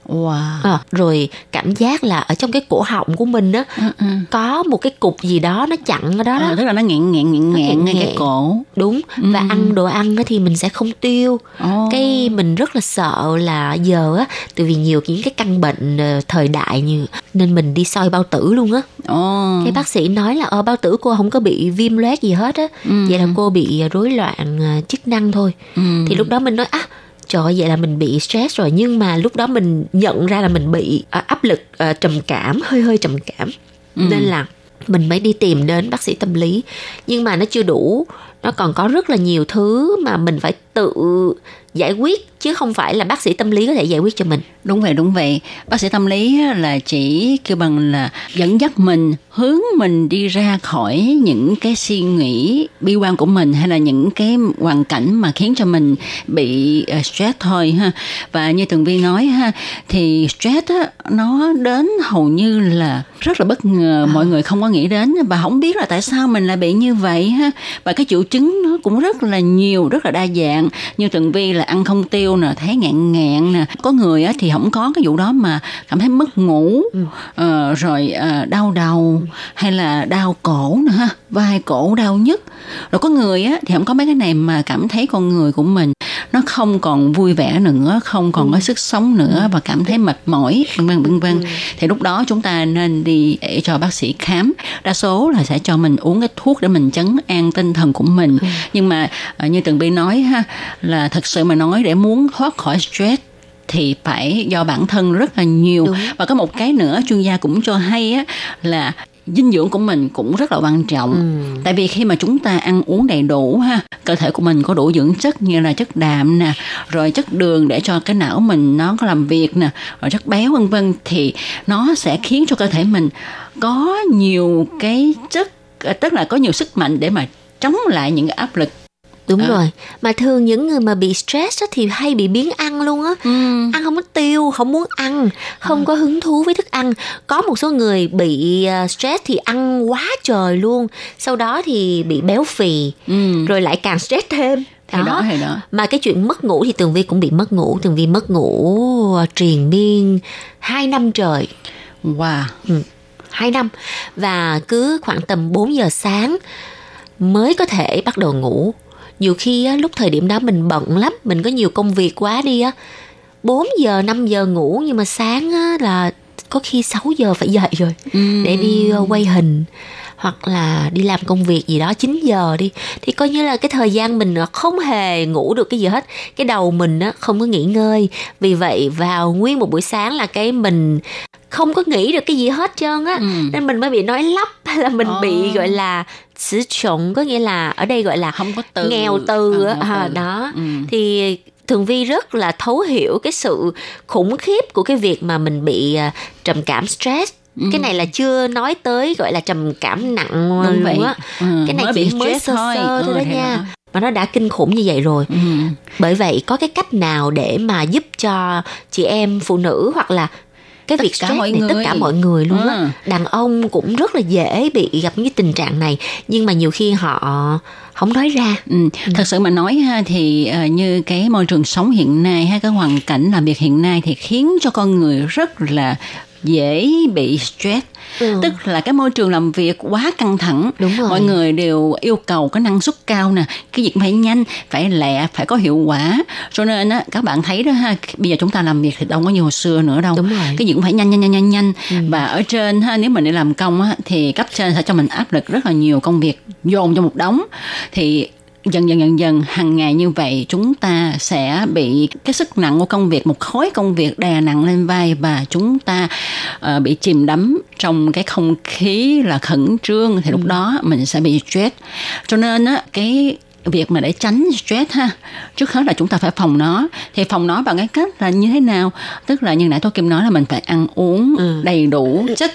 I: Wow.
J: Ờ, rồi cảm giác là ở trong cái cổ họng của mình á
I: Ừ, ừ.
J: có một cái cục gì đó nó chặn ở đó đó
I: Ờ, tức là nó nghẹn nghẹn nghẹn
J: Nó
I: nghẹn ngay cái cổ.
J: đúng và ăn đồ ăn á thì mình sẽ không tiêu
I: Ồ.
J: cái mình rất là sợ là giờ á tại vì nhiều những cái căn bệnh ờ, thời đại như nên mình đi soi bao tử luôn á
I: Ồ.
J: cái bác sĩ nói là ờ bao tử cô không có bị viêm loét gì hết á vậy là cô bị rối loạn ờ, chức năng thôi
I: Ừ.
J: thì lúc đó mình nói à trời ơi, vậy là mình bị stress rồi. Nhưng mà lúc đó mình nhận ra là mình bị à, áp lực à, trầm cảm hơi hơi trầm cảm. Nên là mình mới đi tìm đến bác sĩ tâm lý. Nhưng mà nó chưa đủ. Nó còn có rất là nhiều thứ mà mình phải tự giải quyết chứ không phải là bác sĩ tâm lý có thể giải quyết cho mình.
I: Đúng vậy đúng vậy. Bác sĩ tâm lý là chỉ kêu bằng là dẫn dắt mình hướng mình đi ra khỏi những cái suy nghĩ bi quan của mình hay là những cái hoàn cảnh mà khiến cho mình bị ờ, stress thôi ha. Và như tường vi nói ha thì stress á, nó đến hầu như là rất là bất ngờ mọi người không có nghĩ đến và không biết là tại sao mình lại bị như vậy ha. Và cái triệu chứng nó cũng rất là nhiều rất là đa dạng. Như tường vi là ăn không tiêu nè thấy ngạn ngạn nè. Có người á thì không có cái vụ đó mà cảm thấy mất ngủ ừ. ờ, rồi ờ, đau đầu hay là đau cổ nè ha vai cổ đau nhức rồi có người á thì không có mấy cái này mà cảm thấy con người của mình nó không còn vui vẻ nữa không còn có sức sống nữa và cảm thấy mệt mỏi vân vân vân vân. Thì lúc đó chúng ta nên đi để cho bác sĩ khám. Đa số là sẽ cho mình uống cái thuốc để mình chấn an tinh thần của mình. Nhưng mà ờ, như tường bi nói ha là thật sự mà nói để muốn thoát khỏi stress thì phải do bản thân rất là nhiều
J: Đúng.
I: và có một cái nữa chuyên gia cũng cho hay á là dinh dưỡng của mình cũng rất là quan trọng
J: Ừ.
I: tại vì khi mà chúng ta ăn uống đầy đủ ha cơ thể của mình có đủ dưỡng chất như là chất đạm nè rồi chất đường để cho cái não mình nó có làm việc nè rồi chất béo vân vân thì nó sẽ khiến cho cơ thể mình có nhiều cái chất tức là có nhiều sức mạnh để mà chống lại những cái áp lực
J: đúng
I: À.
J: rồi. Mà thường những người mà bị stress á, thì hay bị biến ăn luôn á. Ăn không có tiêu không muốn ăn không có hứng thú với thức ăn. Có một số người bị à, stress thì ăn quá trời luôn. Sau đó thì bị béo phì
I: Ừ.
J: rồi lại càng stress thêm.
I: Thì đó thì đó.
J: Mà cái chuyện mất ngủ thì tường vi cũng bị mất ngủ. Tường vi mất ngủ à, triền miên hai năm trời.
I: Wow.
J: 2 năm. Và cứ khoảng tầm 4 giờ sáng mới có thể bắt đầu ngủ. Nhiều khi á, lúc thời điểm đó mình bận lắm, mình có nhiều công việc quá đi á. 4 giờ, 5 giờ ngủ nhưng mà sáng á, là có khi 6 giờ phải dậy rồi để đi ờ, quay hình hoặc là đi làm công việc gì đó 9 giờ đi thì coi như là cái thời gian mình không hề ngủ được cái gì hết. Cái đầu mình á không có nghỉ ngơi. Vì vậy vào nguyên một buổi sáng là cái mình không có nghĩ được cái gì hết trơn á. Nên mình mới bị nói lắp hay là mình bị gọi là sử dụng có nghĩa là ở đây gọi là
I: không có từ.
J: nghèo từ
I: À,
J: á. À,
I: từ.
J: đó.
I: Ừ.
J: thì thường vi rất là thấu hiểu cái sự khủng khiếp của cái việc mà mình bị à, trầm cảm stress cái này là chưa nói tới gọi là trầm cảm nặng
I: Đúng
J: luôn
I: vậy.
J: á
I: Ừ,
J: cái này
I: mới
J: chỉ mới
I: stress
J: sơ
I: thôi.
J: sơ thôi
I: Ừ,
J: đó
I: thì
J: nha
I: đó.
J: mà nó đã kinh khủng như vậy rồi
I: Ừ.
J: bởi vậy có cái cách nào để mà giúp cho chị em phụ nữ hoặc là cái
I: Tất
J: việc stress
I: mọi
J: này tất
I: người.
J: cả mọi người luôn á
I: Ừ.
J: đàn ông cũng rất là dễ bị gặp những cái tình trạng này nhưng mà nhiều khi họ không nói ra
I: Ừ. Thật sự mà nói ha thì ờ, như cái môi trường sống hiện nay hay cái hoàn cảnh làm việc hiện nay thì khiến cho con người rất là dễ bị stress.
J: Ừ.
I: tức là cái môi trường làm việc quá căng thẳng.
J: Đúng rồi.
I: mọi người đều yêu cầu có năng suất cao nè cái việc phải nhanh phải lẹ phải có hiệu quả. Cho nên á các bạn thấy đó ha bây giờ chúng ta làm việc thì đâu có như hồi xưa nữa đâu.
J: Đúng rồi.
I: cái gì cũng phải nhanh nhanh nhanh nhanh nhanh. Và ở trên ha nếu mình đi làm công á thì cấp trên sẽ cho mình áp lực rất là nhiều công việc dồn cho một đống. Thì dần dần dần dần hàng ngày như vậy chúng ta sẽ bị cái sức nặng của công việc một khối công việc đè nặng lên vai và chúng ta ờ, bị chìm đắm trong cái không khí là khẩn trương. Thì lúc đó mình sẽ bị stress. Cho nên á cái việc mà để tránh stress ha trước hết là chúng ta phải phòng nó. Thì phòng nó bằng cái cách là như thế nào? Tức là như nãy tôi kim nói là mình phải ăn uống
J: Ừ.
I: đầy đủ chất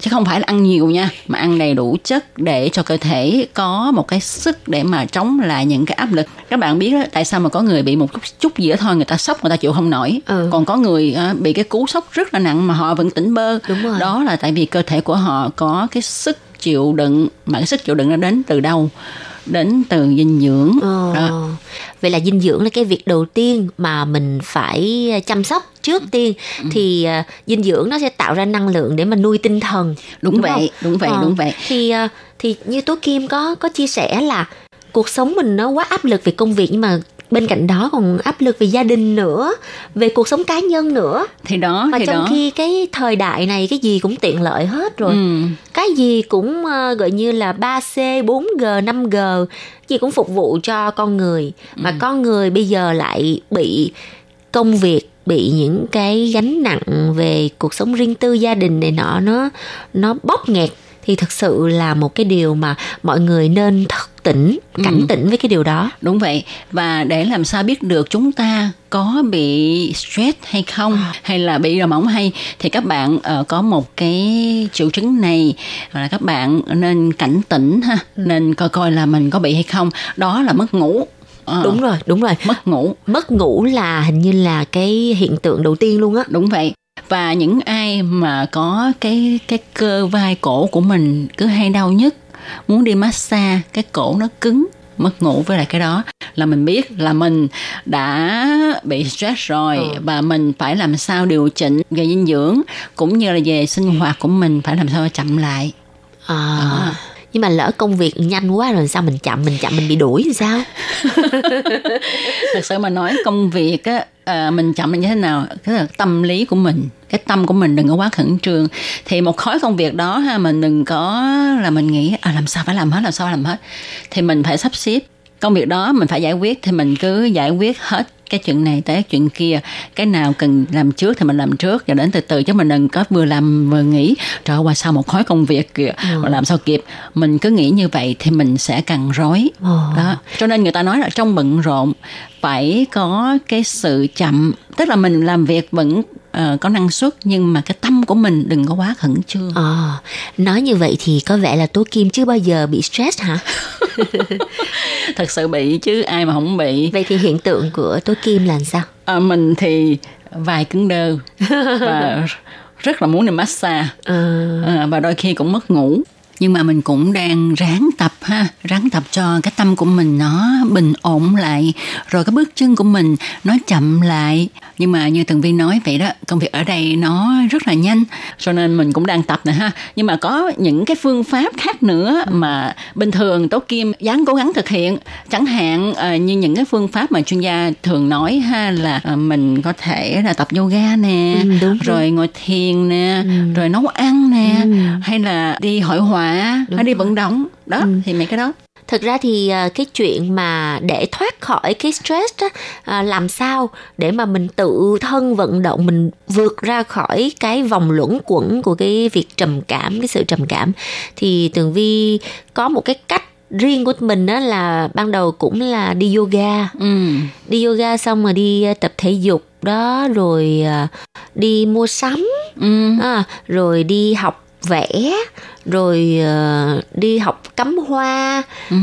I: chứ không phải là ăn nhiều nha mà ăn đầy đủ chất để cho cơ thể có một cái sức để mà chống lại những cái áp lực các bạn biết đó, tại sao mà có người bị một chút, chút gì đó thôi người ta sốc người ta chịu không nổi
J: Ừ.
I: còn có người à, bị cái cú sốc rất là nặng mà họ vẫn tỉnh bơ
J: Đúng rồi.
I: đó là tại vì cơ thể của họ có cái sức chịu đựng mà cái sức chịu đựng nó đến từ đâu đến từ dinh dưỡng
J: Ờ.
I: đó.
J: Vậy là dinh dưỡng là cái việc đầu tiên mà mình phải chăm sóc trước tiên thì à, dinh dưỡng nó sẽ tạo ra năng lượng để mà nuôi tinh thần.
I: đúng, vậy
J: không?
I: đúng vậy
J: Ờ,
I: đúng vậy
J: Thì à, thì như Tố Kim có có chia sẻ là cuộc sống mình nó quá áp lực về công việc nhưng mà bên cạnh đó còn áp lực về gia đình nữa, về cuộc sống cá nhân nữa.
I: thì đó
J: Và
I: thì
J: trong
I: đó
J: khi cái thời đại này cái gì cũng tiện lợi hết rồi
I: Ừ.
J: cái gì cũng ờ, gọi như là 3C, 4G, 5G, gì cũng phục vụ cho con người. Mà con người bây giờ lại bị công việc, bị những cái gánh nặng về cuộc sống riêng tư gia đình này nọ nó nó bóp nghẹt thì thực sự là một cái điều mà mọi người nên thức tỉnh cảnh ừ. tỉnh với cái điều đó.
I: Đúng vậy. Và để làm sao biết được chúng ta có bị stress hay không à. hay là bị rò mỏng hay thì các bạn uh, có một cái triệu chứng này. Là các bạn nên cảnh tỉnh ha. Ừ. nên coi coi là mình có bị hay không. Đó là mất ngủ.
J: À, đúng rồi đúng rồi.
I: Mất ngủ.
J: Mất ngủ là hình như là cái hiện tượng đầu tiên luôn á.
I: Đúng vậy. Và những ai mà có cái cái cơ vai cổ của mình cứ hay đau nhất muốn đi massage cái cổ nó cứng mất ngủ với lại cái đó là mình biết là mình đã bị stress rồi ừ. và mình phải làm sao điều chỉnh về dinh dưỡng cũng như là về sinh hoạt của mình phải làm sao chậm lại
J: à. à nhưng mà lỡ công việc nhanh quá rồi sao mình chậm mình chậm mình bị đuổi thì sao
I: thật sự mà nói công việc á à, mình chậm là như thế nào? Cái là tâm lý của mình cái tâm của mình đừng có quá khẩn trương. Thì một khối công việc đó ha mình đừng có là mình nghĩ à làm sao phải làm hết làm sao phải làm hết? Thì mình phải sắp xếp công việc đó mình phải giải quyết thì mình cứ giải quyết hết cái chuyện này tới chuyện kia. Cái nào cần làm trước thì mình làm trước và đến từ từ chứ mình đừng có vừa làm vừa nghĩ trời qua sau một khối công việc kìa ừ. mà làm sao kịp. Mình cứ nghĩ như vậy thì mình sẽ càng rối. Ừ. đó. Cho nên người ta nói là trong bận rộn phải có cái sự chậm. Tức là mình làm việc vẫn uh, có năng suất nhưng mà cái tâm của mình đừng có quá khẩn trương.
J: À, nói như vậy thì có vẻ là tố kim chưa bao giờ bị stress hả?
I: Thật sự bị chứ ai mà không bị.
J: Vậy thì hiện tượng của tố kim là sao?
I: À, mình thì vài cứng đơ và rất là muốn đi massage. À. À, và đôi khi cũng mất ngủ nhưng mà mình cũng đang ráng tập ha ráng tập cho cái tâm của mình nó bình ổn lại rồi cái bước chân của mình nó chậm lại nhưng mà như tường viên nói vậy đó công việc ở đây nó rất là nhanh cho nên mình cũng đang tập nè ha nhưng mà có những cái phương pháp khác nữa mà bình thường tố kim dáng cố gắng thực hiện chẳng hạn uh, như những cái phương pháp mà chuyên gia thường nói ha là uh, mình có thể là tập yoga nè ừ, rồi đúng. ngồi thiền nè ừ. rồi nấu ăn nè ừ. hay là đi hội họa hay đi vận động đó ừ. thì mấy cái đó
J: thực ra thì à, cái chuyện mà để thoát khỏi cái stress đó à, làm sao để mà mình tự thân vận động mình vượt ra khỏi cái vòng luẩn quẩn của cái việc trầm cảm cái sự trầm cảm thì tường vi có một cái cách riêng của mình đó là ban đầu cũng là đi yoga ừ. đi yoga xong rồi đi à, tập thể dục đó rồi đi mua sắm ừ. à, rồi đi học vẽ rồi uh, đi học cắm hoa ừ.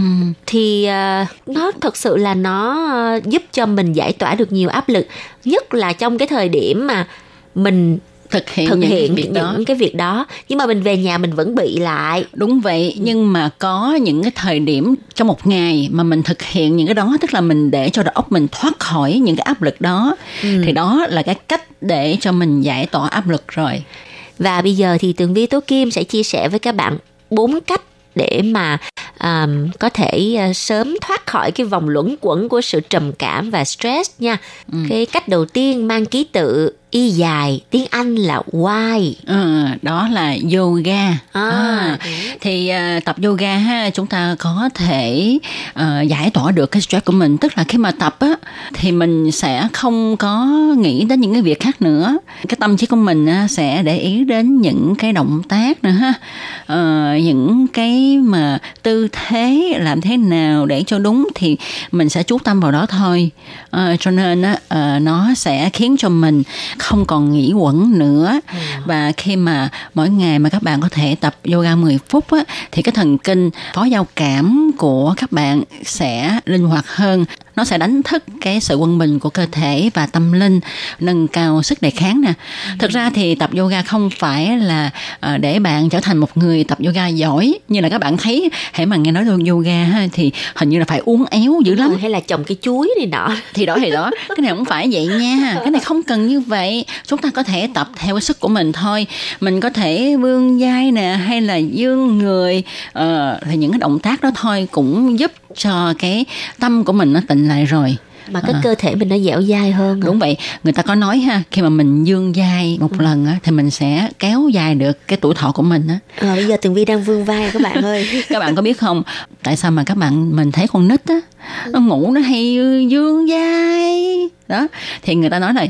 J: thì uh, nó thật sự là nó uh, giúp cho mình giải tỏa được nhiều áp lực nhất là trong cái thời điểm mà mình
I: thực hiện, thực hiện những, việc những đó.
J: cái việc đó nhưng mà mình về nhà mình vẫn bị lại
I: đúng vậy nhưng mà có những cái thời điểm trong một ngày mà mình thực hiện những cái đó tức là mình để cho đầu óc mình thoát khỏi những cái áp lực đó ừ. thì đó là cái cách để cho mình giải tỏa áp lực rồi
J: và bây giờ thì Tường Vi Tố Kim sẽ chia sẻ với các bạn bốn cách để mà um, có thể uh, sớm thoát khỏi cái vòng luẩn quẩn của sự trầm cảm và stress nha. Ừ. Cái cách đầu tiên mang ký tự y dài tiếng Anh là why.
I: Ừ, đó là yoga. À, à, thì uh, tập yoga ha chúng ta có thể uh, giải tỏa được cái stress của mình. Tức là khi mà tập á thì mình sẽ không có nghĩ đến những cái việc khác nữa. Cái tâm trí của mình uh, sẽ để ý đến những cái động tác nữa ha. Uh, những cái mà tư thế làm thế nào để cho đúng thì mình sẽ chú tâm vào đó thôi. Uh, cho nên uh, nó sẽ khiến cho mình không còn nghĩ quẩn nữa ừ. và khi mà mỗi ngày mà các bạn có thể tập yoga 10 phút á, thì cái thần kinh phó giao cảm của các bạn sẽ linh hoạt hơn nó sẽ đánh thức cái sự quân bình của cơ thể và tâm linh nâng cao sức đề kháng nè. Thực ra thì tập yoga không phải là ờ, để bạn trở thành một người tập yoga giỏi. Như là các bạn thấy hãy mà nghe nói yoga ha, thì hình như là phải uống éo dữ lắm.
J: Ừ, hay là trồng cái chuối này nọ.
I: Thì đó thì đó. Cái này không phải vậy nha. Cái này không cần như vậy. Chúng ta có thể tập theo cái sức của mình thôi. Mình có thể vươn vai nè hay là dương người uh, thì những cái động tác đó thôi cũng giúp cho cái tâm của mình nó tịnh lại rồi.
J: Mà cái à. cơ thể mình nó dẻo dai hơn
I: đúng vậy. Người ta có nói ha khi mà mình dương vai một ừ. lần á thì mình sẽ kéo dài được cái tuổi thọ của mình á.
J: À, bây giờ tường vi đang vương vai các bạn ơi.
I: Các bạn có biết không? Tại sao mà các bạn mình thấy con nít á nó ngủ nó hay dương vai đó thì người ta nói là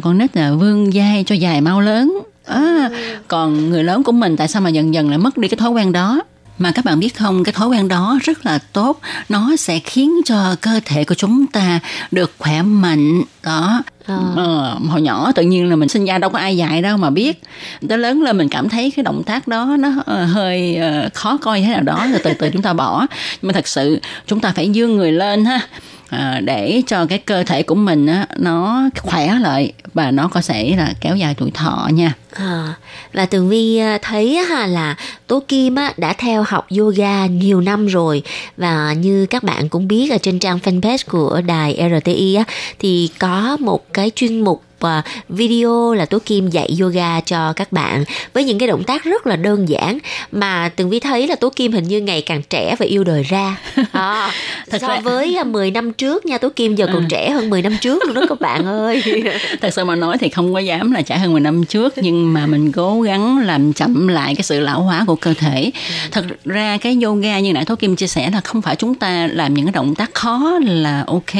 I: con nít là vương vai cho dài mau lớn. À, còn người lớn của mình tại sao mà dần dần lại mất đi cái thói quen đó mà các bạn biết không, cái thói quen đó rất là tốt. Nó sẽ khiến cho cơ thể của chúng ta được khỏe mạnh. Đó à. ờ, hồi nhỏ tự nhiên là mình sinh ra đâu có ai dạy đâu mà biết tới lớn lên mình cảm thấy cái động tác đó nó uh, hơi uh, khó coi thế nào đó rồi từ từ chúng ta bỏ nhưng mà thật sự chúng ta phải dương người lên ha à, để cho cái cơ thể của mình á, nó khỏe lại và nó có thể là kéo dài tuổi thọ nha.
J: À, và Tường Vi thấy ha là Tố Kim á, đã theo học yoga nhiều năm rồi và như các bạn cũng biết ở trên trang fanpage của đài RTI á, thì có một cái chuyên mục uh, video là Tố Kim dạy yoga cho các bạn với những cái động tác rất là đơn giản mà Tường Vi thấy là Tố Kim hình như ngày càng trẻ và yêu đời ra. À, Thật so ra... với 10 năm trước nha Tố Kim giờ còn à. trẻ hơn 10 năm trước luôn đó các bạn ơi.
I: Thật sự mà nói thì không có dám là trẻ hơn 10 năm trước nhưng mà mình cố gắng làm chậm lại cái sự lão hóa của cơ thể. Thật ra cái yoga như nãy Tố Kim chia sẻ là không phải chúng ta làm những cái động tác khó là ok.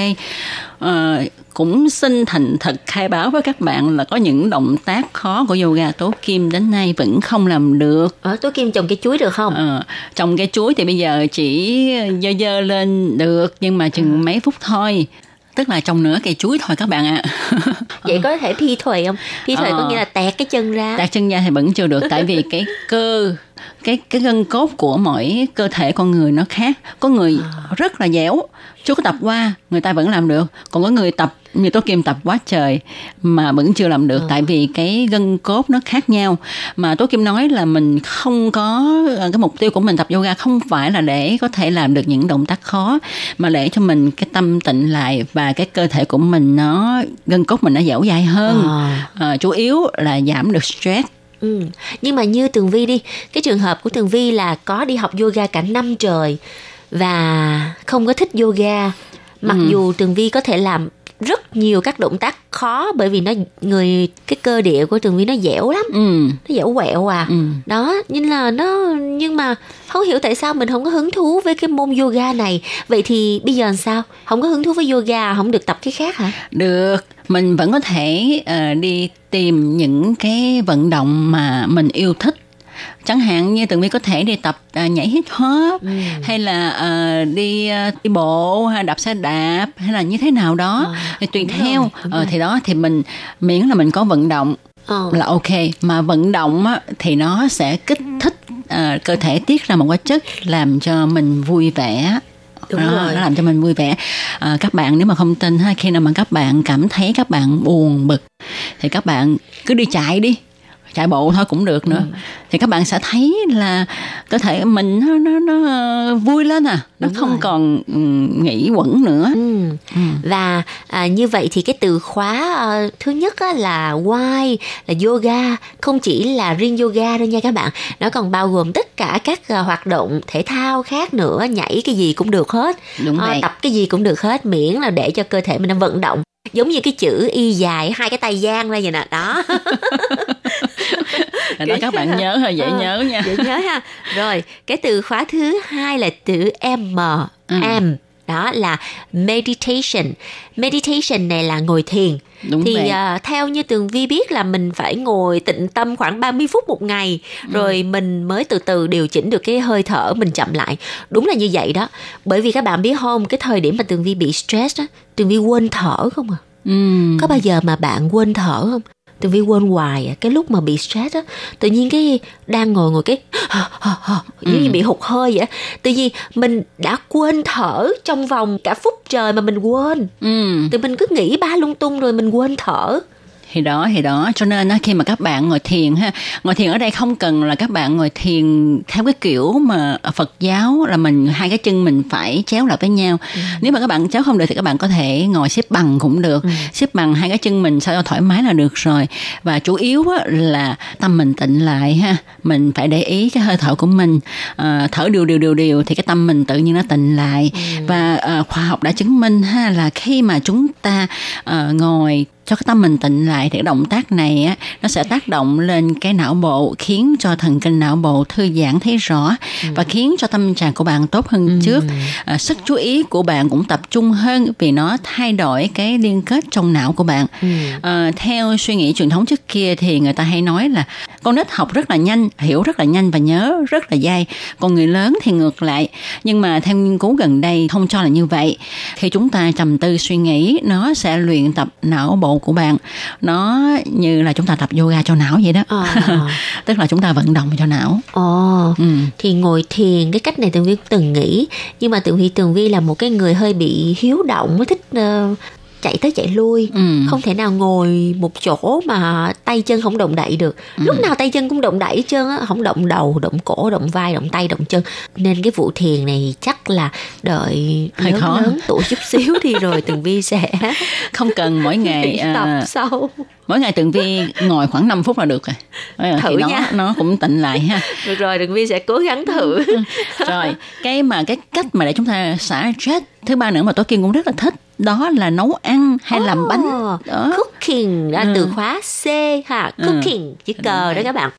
I: Uh, cũng xin thành thật khai báo với các bạn là có những động tác khó của yoga tố kim đến nay vẫn không làm được.
J: Ờ, tố kim trồng cái chuối được không?
I: Ờ, trồng cái chuối thì bây giờ chỉ dơ dơ lên được nhưng mà chừng à. mấy phút thôi tức là trồng nửa cây chuối thôi các bạn ạ à.
J: vậy có thể thi thuầy không thi thuầy ờ, có nghĩa là tẹt cái chân ra
I: tẹt chân ra thì vẫn chưa được tại vì cái cơ cái cái gân cốt của mỗi cơ thể con người nó khác có người à. rất là dẻo chưa có tập qua người ta vẫn làm được còn có người tập như tố kim tập quá trời mà vẫn chưa làm được ừ. tại vì cái gân cốt nó khác nhau mà tố kim nói là mình không có cái mục tiêu của mình tập yoga không phải là để có thể làm được những động tác khó mà để cho mình cái tâm tịnh lại và cái cơ thể của mình nó gân cốt mình nó dẻo dai hơn à. À, chủ yếu là giảm được stress
J: Ừ. Nhưng mà như Tường Vi đi, cái trường hợp của Tường Vi là có đi học yoga cả năm trời và không có thích yoga. Mặc ừ. dù Tường Vi có thể làm rất nhiều các động tác khó bởi vì nó người cái cơ địa của tường vi nó dẻo lắm ừ. nó dẻo quẹo à ừ. đó nhưng là nó nhưng mà không hiểu tại sao mình không có hứng thú với cái môn yoga này vậy thì bây giờ làm sao không có hứng thú với yoga không được tập cái khác hả
I: được mình vẫn có thể uh, đi tìm những cái vận động mà mình yêu thích chẳng hạn như tường vi có thể đi tập uh, nhảy hip hop ừ. hay là uh, đi uh, đi bộ hay đạp xe đạp hay là như thế nào đó à, thì tùy theo rồi, uh, thì đó thì mình miễn là mình có vận động oh. là ok mà vận động á, thì nó sẽ kích thích uh, cơ thể tiết ra một cái chất làm cho mình vui vẻ Đúng đó, rồi. nó làm cho mình vui vẻ à, các bạn nếu mà không tin ha khi nào mà các bạn cảm thấy các bạn buồn bực thì các bạn cứ đi chạy đi chạy bộ thôi cũng được nữa. Ừ. thì các bạn sẽ thấy là cơ thể mình nó nó, nó vui lên à. Nó Đúng không rồi. còn um, nghĩ quẩn nữa. Ừ.
J: Ừ. và à, như vậy thì cái từ khóa uh, thứ nhất á, là why là yoga không chỉ là riêng yoga đâu nha các bạn. Nó còn bao gồm tất cả các uh, hoạt động thể thao khác nữa nhảy cái gì cũng được hết. Đúng uh, tập cái gì cũng được hết miễn là để cho cơ thể mình nó vận động. Giống như cái chữ y dài hai cái tay giang ra vậy nè. Đó
I: đó các bạn nhớ hơi dễ à, nhớ nha.
J: dễ nhớ ha. Rồi cái từ khóa thứ hai là từ m ừ. m. Đó là meditation. Meditation này là ngồi thiền. Đúng thì uh, theo như tường vi biết là mình phải ngồi tịnh tâm khoảng 30 phút một ngày ừ. rồi mình mới từ từ điều chỉnh được cái hơi thở mình chậm lại. Đúng là như vậy đó. Bởi vì các bạn biết không cái thời điểm mà tường vi bị stress á tường vi quên thở không à? Ừ. có bao giờ mà bạn quên thở không Tường Vi quên hoài à. cái lúc mà bị stress á tự nhiên cái đang ngồi ngồi cái giống ừ. như bị hụt hơi vậy tự nhiên mình đã quên thở trong vòng cả phút trời mà mình quên ừ. từ mình cứ nghĩ ba lung tung rồi mình quên thở
I: thì đó thì đó. Cho nên khi mà các bạn ngồi thiền ha ngồi thiền ở đây không cần là các bạn ngồi thiền theo cái kiểu mà Phật giáo là mình hai cái chân mình phải chéo lại với nhau. Ừ. nếu mà các bạn chéo không được thì các bạn có thể ngồi xếp bằng cũng được. Ừ. xếp bằng hai cái chân mình sao cho thoải mái là được rồi. Và chủ yếu là tâm mình tịnh lại ha. Mình phải để ý cái hơi thở của mình. À, thở đều đều đều đều thì cái tâm mình tự nhiên nó tịnh lại. Ừ. và à, khoa học đã chứng minh ha là khi mà chúng ta à, ngồi cho cái tâm mình tịnh lại thì cái động tác này á nó sẽ tác động lên cái não bộ khiến cho thần kinh não bộ thư giãn thấy rõ ừ. và khiến cho tâm trạng của bạn tốt hơn ừ. trước à, sức chú ý của bạn cũng tập trung hơn vì nó thay đổi cái liên kết trong não của bạn ừ. à, theo suy nghĩ truyền thống trước kia thì người ta hay nói là con nít học rất là nhanh hiểu rất là nhanh và nhớ rất là dai còn người lớn thì ngược lại nhưng mà theo nghiên cứu gần đây không cho là như vậy khi chúng ta trầm tư suy nghĩ nó sẽ luyện tập não bộ của bạn. Nó như là chúng ta tập yoga cho não vậy đó. À. tức là chúng ta vận động cho não.
J: Ồ. Ừ. thì ngồi thiền cái cách này tường vi từng nghĩ. Nhưng mà tường vi tường vi là một cái người hơi bị hiếu động thích uh, chạy tới chạy lui ừ. không thể nào ngồi một chỗ mà tay chân không động đậy được. Ừ. lúc nào tay chân cũng động đậy trơn á không động đầu động cổ động vai động tay động chân. Nên cái vụ thiền này chắc là đợi Hơi lớn khó. lớn tuổi chút xíu đi rồi tường vi sẽ
I: không cần mỗi ngày
J: tập à, sau.
I: mỗi ngày tường vi ngồi khoảng 5 phút là được rồi.
J: Thử
I: thì nó,
J: nha.
I: nó cũng tịnh lại ha.
J: Được rồi tường vi sẽ cố gắng thử.
I: Rồi cái mà cái cách mà để chúng ta xả stress thứ ba nữa mà tôi kim cũng rất là thích đó là nấu ăn hay oh, làm bánh
J: đó. cooking là ừ. từ khóa C ha ừ. cooking ừ. chữ cờ đó các bạn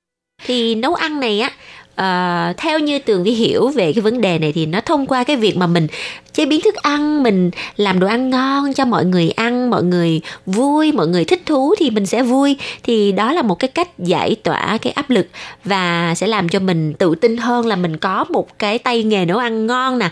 J: thì nấu ăn này á uh, theo như tường vi hiểu về cái vấn đề này thì nó thông qua cái việc mà mình chế biến thức ăn mình làm đồ ăn ngon cho mọi người ăn mọi người vui mọi người thích thú thì mình sẽ vui thì đó là một cái cách giải tỏa cái áp lực và sẽ làm cho mình tự tin hơn là mình có một cái tay nghề nấu ăn ngon nè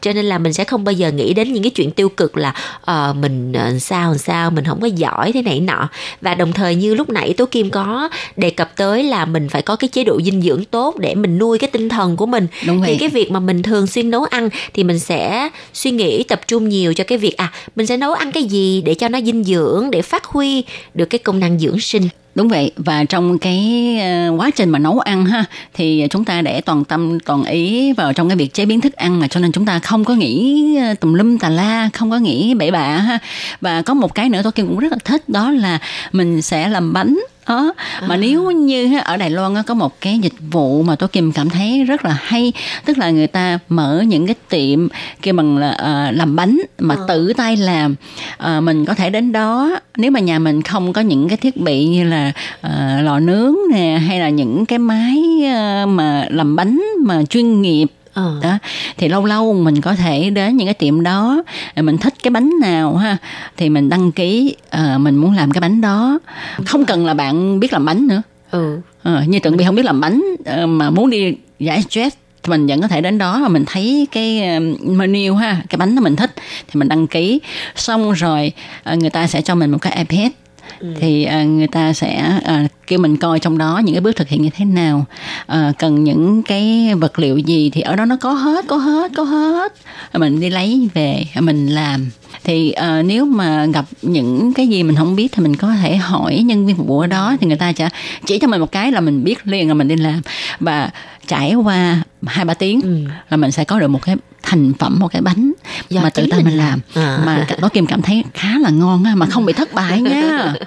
J: cho nên là mình sẽ không bao giờ nghĩ đến những cái chuyện tiêu cực là uh, mình uh, sao sao mình không có giỏi thế này nọ. Và đồng thời như lúc nãy tố kim có đề cập tới là mình phải có cái chế độ dinh dưỡng tốt để mình nuôi cái tinh thần của mình.
I: Đúng
J: thì cái việc mà mình thường xuyên nấu ăn thì mình sẽ suy nghĩ tập trung nhiều cho cái việc à mình sẽ nấu ăn cái gì để cho nó dinh dưỡng để phát huy được cái công năng dưỡng sinh
I: Đúng vậy và trong cái ờ, quá trình mà nấu ăn ha thì chúng ta để toàn tâm toàn ý vào trong cái việc chế biến thức ăn mà cho nên chúng ta không có nghĩ ờ, tùm lum tà la, không có nghĩ bậy bạ ha. Và có một cái nữa tôi cũng rất là thích đó là mình sẽ làm bánh đó mà à. nếu như ở Đài Loan có một cái dịch vụ mà tôi Kim cảm thấy rất là hay tức là người ta mở những cái tiệm kêu bằng là uh, làm bánh mà à. tự tay làm uh, mình có thể đến đó nếu mà nhà mình không có những cái thiết bị như là uh, lò nướng nè hay là những cái máy uh, mà làm bánh mà chuyên nghiệp ờ. đó thì lâu lâu mình có thể đến những cái tiệm đó mình thích cái bánh nào ha thì mình đăng ký uh, mình muốn làm cái bánh đó không cần là bạn biết làm bánh nữa ừ. ờ, như tưởng bị không biết làm bánh uh, mà muốn đi giải stress mình vẫn có thể đến đó mà mình thấy cái menu ha cái bánh đó mình thích thì mình đăng ký xong rồi người ta sẽ cho mình một cái ipad Ừ. thì uh, người ta sẽ uh, kêu mình coi trong đó những cái bước thực hiện như thế nào. Uh, cần những cái vật liệu gì thì ở đó nó có hết có hết có hết. Mình đi lấy về mình làm. Thì uh, nếu mà gặp những cái gì mình không biết thì mình có thể hỏi nhân viên phục vụ ở đó. Thì người ta sẽ chỉ cho mình một cái là mình biết liền là mình đi làm. Và trải qua hai ba tiếng ừ. là mình sẽ có được một cái thành phẩm một cái bánh Do mà tự tay mình làm. à. mà đó kim cảm thấy khá là ngon mà không bị thất bại nha.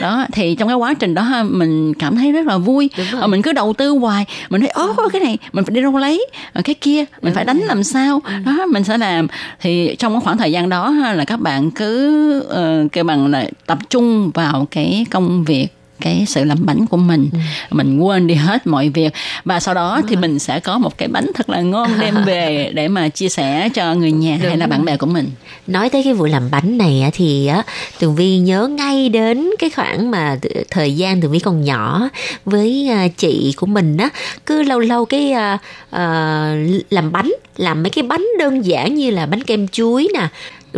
I: Đó thì trong cái quá trình đó mình cảm thấy rất là vui. Và mình cứ đầu tư hoài. Mình thấy ố cái này mình phải đi đâu lấy? Cái kia mình Đúng phải đánh rồi. làm sao? Ừ. đó mình sẽ làm. Thì trong cái khoảng thời gian đó là các bạn cứ uh, kêu bằng là tập trung vào cái công việc cái sự làm bánh của mình. Ừ. mình quên đi hết mọi việc. Và sau đó thì mình sẽ có một cái bánh thật là ngon đem về để mà chia sẻ cho người nhà Đúng hay là bạn bè của mình.
J: Nói tới cái vụ làm bánh này thì á tường vi nhớ ngay đến cái khoảng mà thời gian tường vi còn nhỏ với à, chị của mình á. Cứ lâu lâu cái uh, làm bánh làm mấy cái bánh đơn giản như là bánh kem chuối nè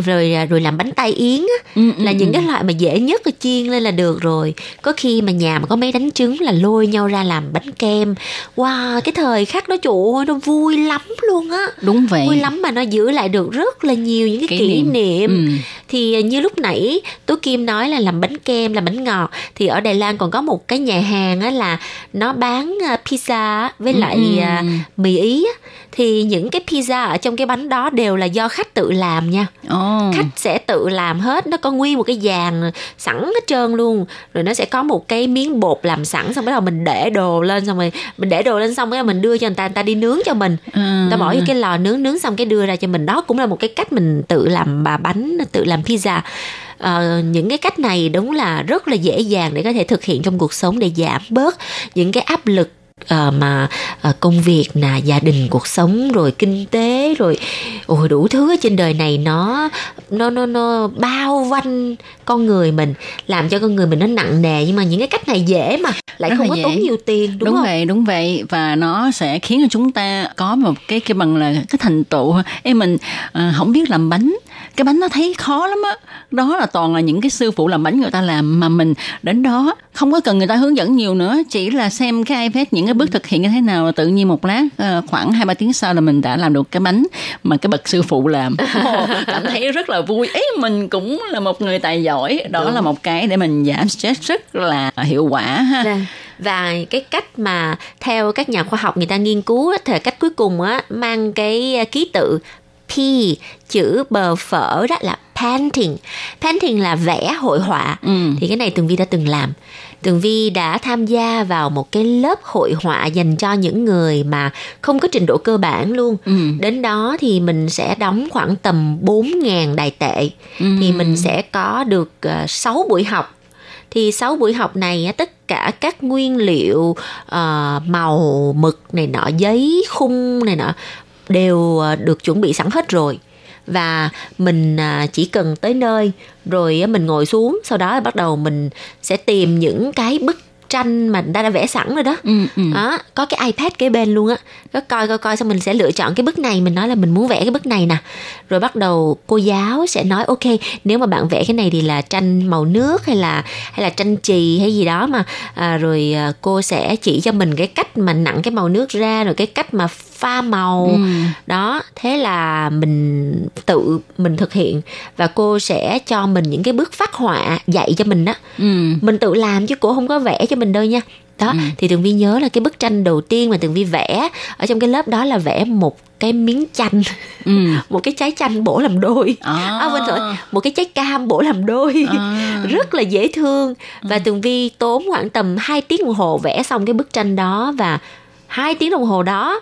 J: rồi à, rồi làm bánh tay yến á, ừ, ừ, là những cái loại mà dễ nhất là chiên lên là được rồi. Có khi mà nhà mà có mấy đánh trứng là lôi nhau ra làm bánh kem. Wow cái thời khắc đó chủ ơi nó vui lắm luôn á.
I: Đúng vậy.
J: Vui lắm mà nó giữ lại được rất là nhiều những cái kỷ, kỷ niệm, niệm. Ừ. thì à, như lúc nãy tú kim nói là làm bánh kem làm bánh ngọt thì ở đài loan còn có một cái nhà hàng á là nó bán à, pizza với ừ, lại ừ. mì ý á thì những cái pizza ở trong cái bánh đó đều là do khách tự làm nha. Oh. khách sẽ tự làm hết nó có nguyên một cái dàn sẵn hết trơn luôn. Rồi nó sẽ có một cái miếng bột làm sẵn xong bắt đầu mình để đồ lên xong rồi mình để đồ lên xong rồi mình đưa cho người ta người ta đi nướng cho mình. Ừ. người ta bỏ vô cái lò nướng nướng xong cái đưa ra cho mình. Đó cũng là một cái cách mình tự làm bà bánh tự làm pizza. Uh, những cái cách này đúng là rất là dễ dàng để có thể thực hiện trong cuộc sống để giảm bớt những cái áp lực uh, mà uh, công việc nè gia đình cuộc sống rồi kinh tế rồi ôi đủ thứ ở trên đời này nó nó nó nó bao quanh con người mình làm cho con người mình nó nặng nề. Nhưng mà những cái cách này dễ mà lại
I: Rất
J: không có
I: dễ.
J: tốn nhiều tiền đúng,
I: đúng
J: không?
I: vậy đúng vậy. Và nó sẽ khiến cho chúng ta có một cái cái bằng là cái thành tựu. Em mình à, không biết làm bánh cái bánh nó thấy khó lắm á. Đó là toàn là những cái sư phụ làm bánh người ta làm mà mình đến đó không có cần người ta hướng dẫn nhiều nữa chỉ là xem cái ipad những cái bước thực hiện như thế nào tự nhiên một lát à, khoảng hai ba tiếng sau là mình đã làm được cái bánh mà cái bậc sư phụ làm. Ồ, cảm thấy rất là vui. Ấy mình cũng là một người tài giỏi đó
J: Đúng.
I: là một cái để mình giảm stress rất là hiệu quả ha.
J: Và- và cái cách mà theo các nhà khoa học người ta nghiên cứu thì cách cuối cùng á mang cái ký tự P chữ bờ phở đó là painting painting là vẽ hội họa.
I: Ừ.
J: thì cái này tường vi đã từng làm. Tường vi đã tham gia vào một cái lớp hội họa dành cho những người mà không có trình độ cơ bản luôn.
I: Ừ.
J: đến đó thì mình sẽ đóng khoảng tầm 4.000 đài tệ. Thì mình sẽ có được uh, 6 buổi học. Thì 6 buổi học này tất cả các nguyên liệu ờ, màu mực này nọ giấy khung này nọ đều ờ, được chuẩn bị sẵn hết rồi. Và mình à, chỉ cần tới nơi rồi mình ngồi xuống sau đó bắt đầu mình sẽ tìm những cái bức tranh mà người ta đã vẽ sẵn rồi đó.
I: Ừ, ừ.
J: đó có cái ipad kế bên luôn á. Có coi coi coi xong mình sẽ lựa chọn cái bức này mình nói là mình muốn vẽ cái bức này nè. Rồi bắt đầu cô giáo sẽ nói ok nếu mà bạn vẽ cái này thì là tranh màu nước hay là hay là tranh chì hay gì đó mà. À, rồi à, cô sẽ chỉ cho mình cái cách mà nặng cái màu nước ra rồi cái cách mà pha màu
I: Ừ.
J: đó thế là mình tự mình thực hiện và cô sẽ cho mình những cái bước phát họa dạy cho mình đó
I: Ừ.
J: mình tự làm chứ cô không có vẽ cho mình đâu nha đó thì tường vi nhớ là cái bức tranh đầu tiên mà tường vi vẽ ở trong cái lớp đó là vẽ một cái miếng chanh
I: Ừ.
J: một cái trái chanh bổ làm đôi
I: À.
J: à quên rồi một cái trái cam bổ làm đôi
I: À.
J: rất là dễ thương và tường vi tốn khoảng tầm 2 tiếng đồng hồ vẽ xong cái bức tranh đó và hai tiếng đồng hồ đó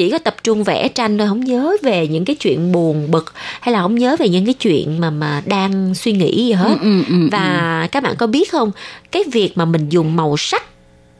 J: chỉ có tập trung vẽ tranh thôi không nhớ về những cái chuyện buồn bực hay là không nhớ về những cái chuyện mà mà đang suy nghĩ gì hết.
I: Ừ, ừ, ừ,
J: và các bạn có biết không cái việc mà mình dùng màu sắc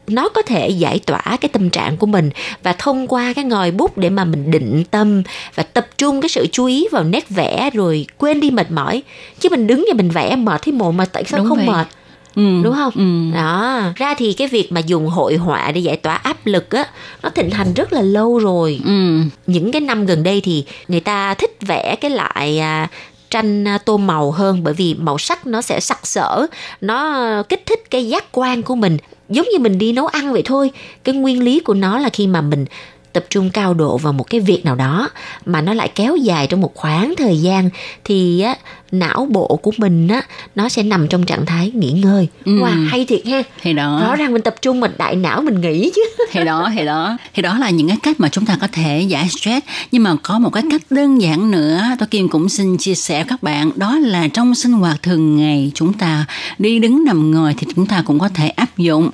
J: nó có thể giải tỏa cái tâm trạng của mình. Và thông qua cái ngòi bút để mà mình định tâm và tập trung cái sự chú ý vào nét vẽ rồi quên đi mệt mỏi. Chứ mình đứng và mình vẽ mệt thấy mồ mà tại sao
I: Đúng
J: không
I: vậy.
J: mệt
I: Ừ.
J: đúng không
I: Ừ.
J: đó ra thì cái việc mà dùng hội họa để giải tỏa áp lực á nó thịnh hành rất là lâu rồi
I: Ừ.
J: những cái năm gần đây thì người ta thích vẽ cái loại à, tranh à, tô màu hơn bởi vì màu sắc nó sẽ sặc sỡ nó kích thích cái giác quan của mình giống như mình đi nấu ăn vậy thôi cái nguyên lý của nó là khi mà mình tập trung cao độ vào một cái việc nào đó mà nó lại kéo dài trong một khoảng thời gian thì á não bộ của mình á nó sẽ nằm trong trạng thái nghỉ ngơi.
I: Ừ.
J: wow hay thiệt ha.
I: Thì đó.
J: Rõ ràng mình tập trung mình đại não mình nghỉ chứ.
I: Thì đó thì đó. Thì đó là những cái cách mà chúng ta có thể giải stress. Nhưng mà có một cái cách đơn giản nữa tôi kim cũng xin chia sẻ các bạn. Đó là trong sinh hoạt thường ngày chúng ta đi đứng nằm ngồi thì chúng ta cũng có thể áp dụng.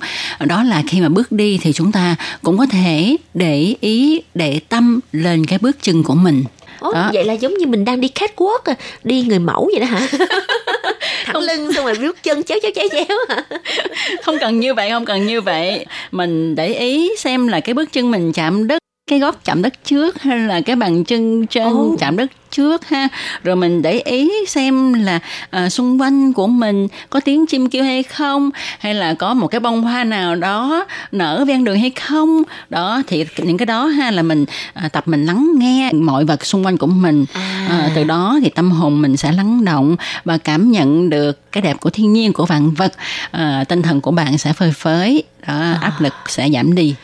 I: Đó là khi mà bước đi thì chúng ta cũng có thể để ý để tâm lên cái bước chân của mình
J: Ồ,
I: Đó.
J: vậy là giống như mình đang đi catwalk à, đi người mẫu vậy đó hả? Thẳng lưng xong rồi rút chân chéo chéo chéo chéo hả?
I: không cần như vậy không cần như vậy mình để ý xem là cái bước chân mình chạm đất cái gót chạm đất trước hay là cái bàn chân trên
J: Ồ.
I: chạm đất trước ha? Rồi mình để ý xem là à, xung quanh của mình có tiếng chim kêu hay không hay là có một cái bông hoa nào đó nở ven đường hay không? Đó thì những cái đó ha là mình à, tập mình lắng nghe mọi vật xung quanh của mình. À, từ đó thì tâm hồn mình sẽ lắng động và cảm nhận được cái đẹp của thiên nhiên của vạn vật. À, tinh thần của bạn sẽ phơi phới đó áp lực sẽ giảm đi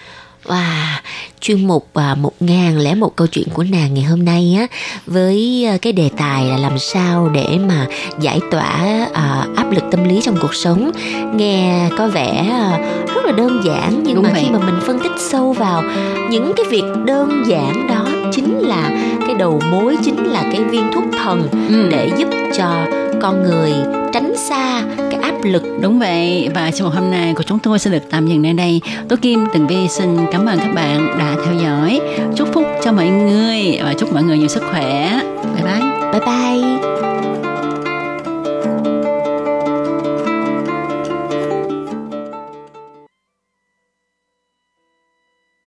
J: Wow, chuyên mục à, một ngàn lẻ một câu chuyện của nàng ngày hôm nay á với à, cái đề tài là làm sao để mà giải tỏa à, áp lực tâm lý trong cuộc sống nghe có vẻ à, rất là đơn giản nhưng
I: Đúng
J: mà
I: vậy.
J: khi mà mình phân tích sâu vào những cái việc đơn giản đó chính là cái đầu mối chính là cái viên thuốc thần
I: Ừ.
J: để giúp cho con người tránh xa cái áp lực
I: Đúng vậy và trong một hôm nay của chúng tôi sẽ được tạm dừng nơi đây. Tố Kim Tường Vi xin cảm ơn các bạn đã theo dõi. Chúc phúc cho mọi người và chúc mọi người nhiều sức khỏe. Bye bye.
J: bye bye